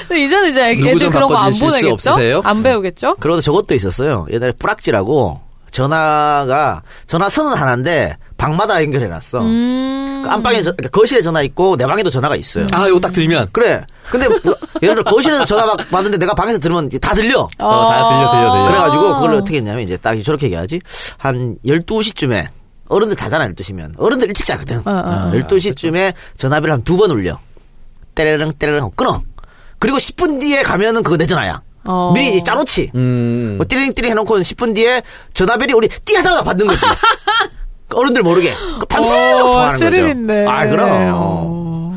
근데 이제는 이제 애들 좀 그런 거 안 보내겠죠? 없으세요? 안 배우겠죠? 그러고 저것도 있었어요. 옛날에 뿌락지라고 전화가 전화 선은 하나인데 방마다 연결해놨어. 음. 그 안방에 저- 그러니까 거실에 전화 있고 내 방에도 전화가 있어요. 아 이거 딱 들면 그래. 근데 뭐, 예를 들어 거실에서 전화 받- 받는데 내가 방에서 들으면 다 들려. 어, 다 들려 들려 들려. 그래가지고 그걸 어떻게 했냐면 이제 딱 저렇게 얘기하지. 한 12시쯤에 어른들 자잖아 12시면. 어른들 일찍 자거든. 어, 어. 12시쯤에 전화비를 한 두 번 울려. 때레릉 하고 끊어. 그리고 10분 뒤에 가면은 그거 내 전화야. 어. 미리 짜놓지. 음. 뭐 띠링띠링 해놓고 10분 뒤에 전화벨이 우리 띠하자마자 받는 거지. 어른들 모르게. 그 밤새도록 어, 스릴 거죠. 있네. 아, 그럼. 어.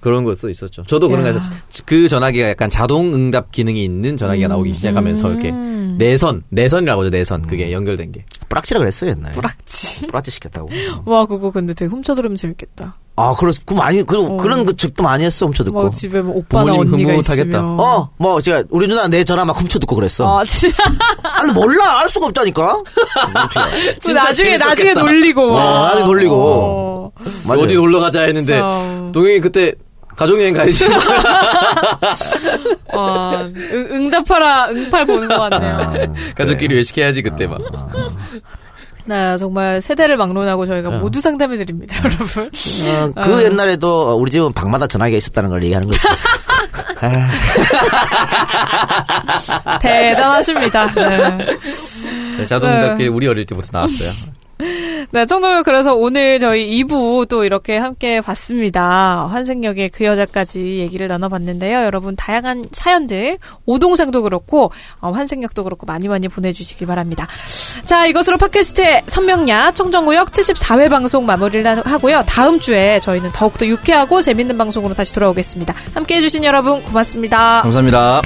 그런 것도 있었죠. 저도 그런 야. 거에서 그 전화기가 약간 자동 응답 기능이 있는 전화기가 나오기 시작하면서 이렇게 음. 내선 내선이라고 하죠 내선 그게 연결된 게. 뿌락지라 그랬어요, 옛날에. 뿌락지. 뿌락지 시켰다고. 와 그거 근데 되게 훔쳐 들으면 재밌겠다. 아, 그렇, 그 많이, 그, 어. 그런 그 즉도 많이 했어, 훔쳐 듣고. 뭐 집에 뭐 오빠나 언니가 흐뭇하겠다. 있으면. 어, 뭐, 제가, 우리 누나 내 전화 막 훔쳐 듣고 그랬어. 아 진짜. 아니, 몰라. 알 수가 없다니까. 그 나중에 나중에 놀리고. 어, 나중에 놀리고. 어. 어디 놀러 가자 했는데 어. 동영이 그때 가족여행 가야지. 와, 응, 응답하라 응팔 보는 것 같네요. 가족끼리 외식해야지 그때 막. 네, 정말 세대를 막론하고 저희가 그럼. 모두 상담해 드립니다, 여러분. 어, 그 어. 옛날에도 우리 집은 방마다 전화기가 있었다는 걸 얘기하는 거지. 대단하십니다. 네. 네, 자동답게 우리 어릴 때부터 나왔어요. 네, 청동은 그래서 오늘 저희 2부 또 이렇게 함께 봤습니다. 환생역의 그 여자까지 얘기를 나눠봤는데요. 여러분 다양한 사연들, 오동생도 그렇고 어, 환생역도 그렇고 많이 많이 보내주시길 바랍니다. 자, 이것으로 팟캐스트의 선명야 청정구역 74회 방송 마무리를 하고요. 다음 주에 저희는 더욱더 유쾌하고 재밌는 방송으로 다시 돌아오겠습니다. 함께해 주신 여러분 고맙습니다. 감사합니다.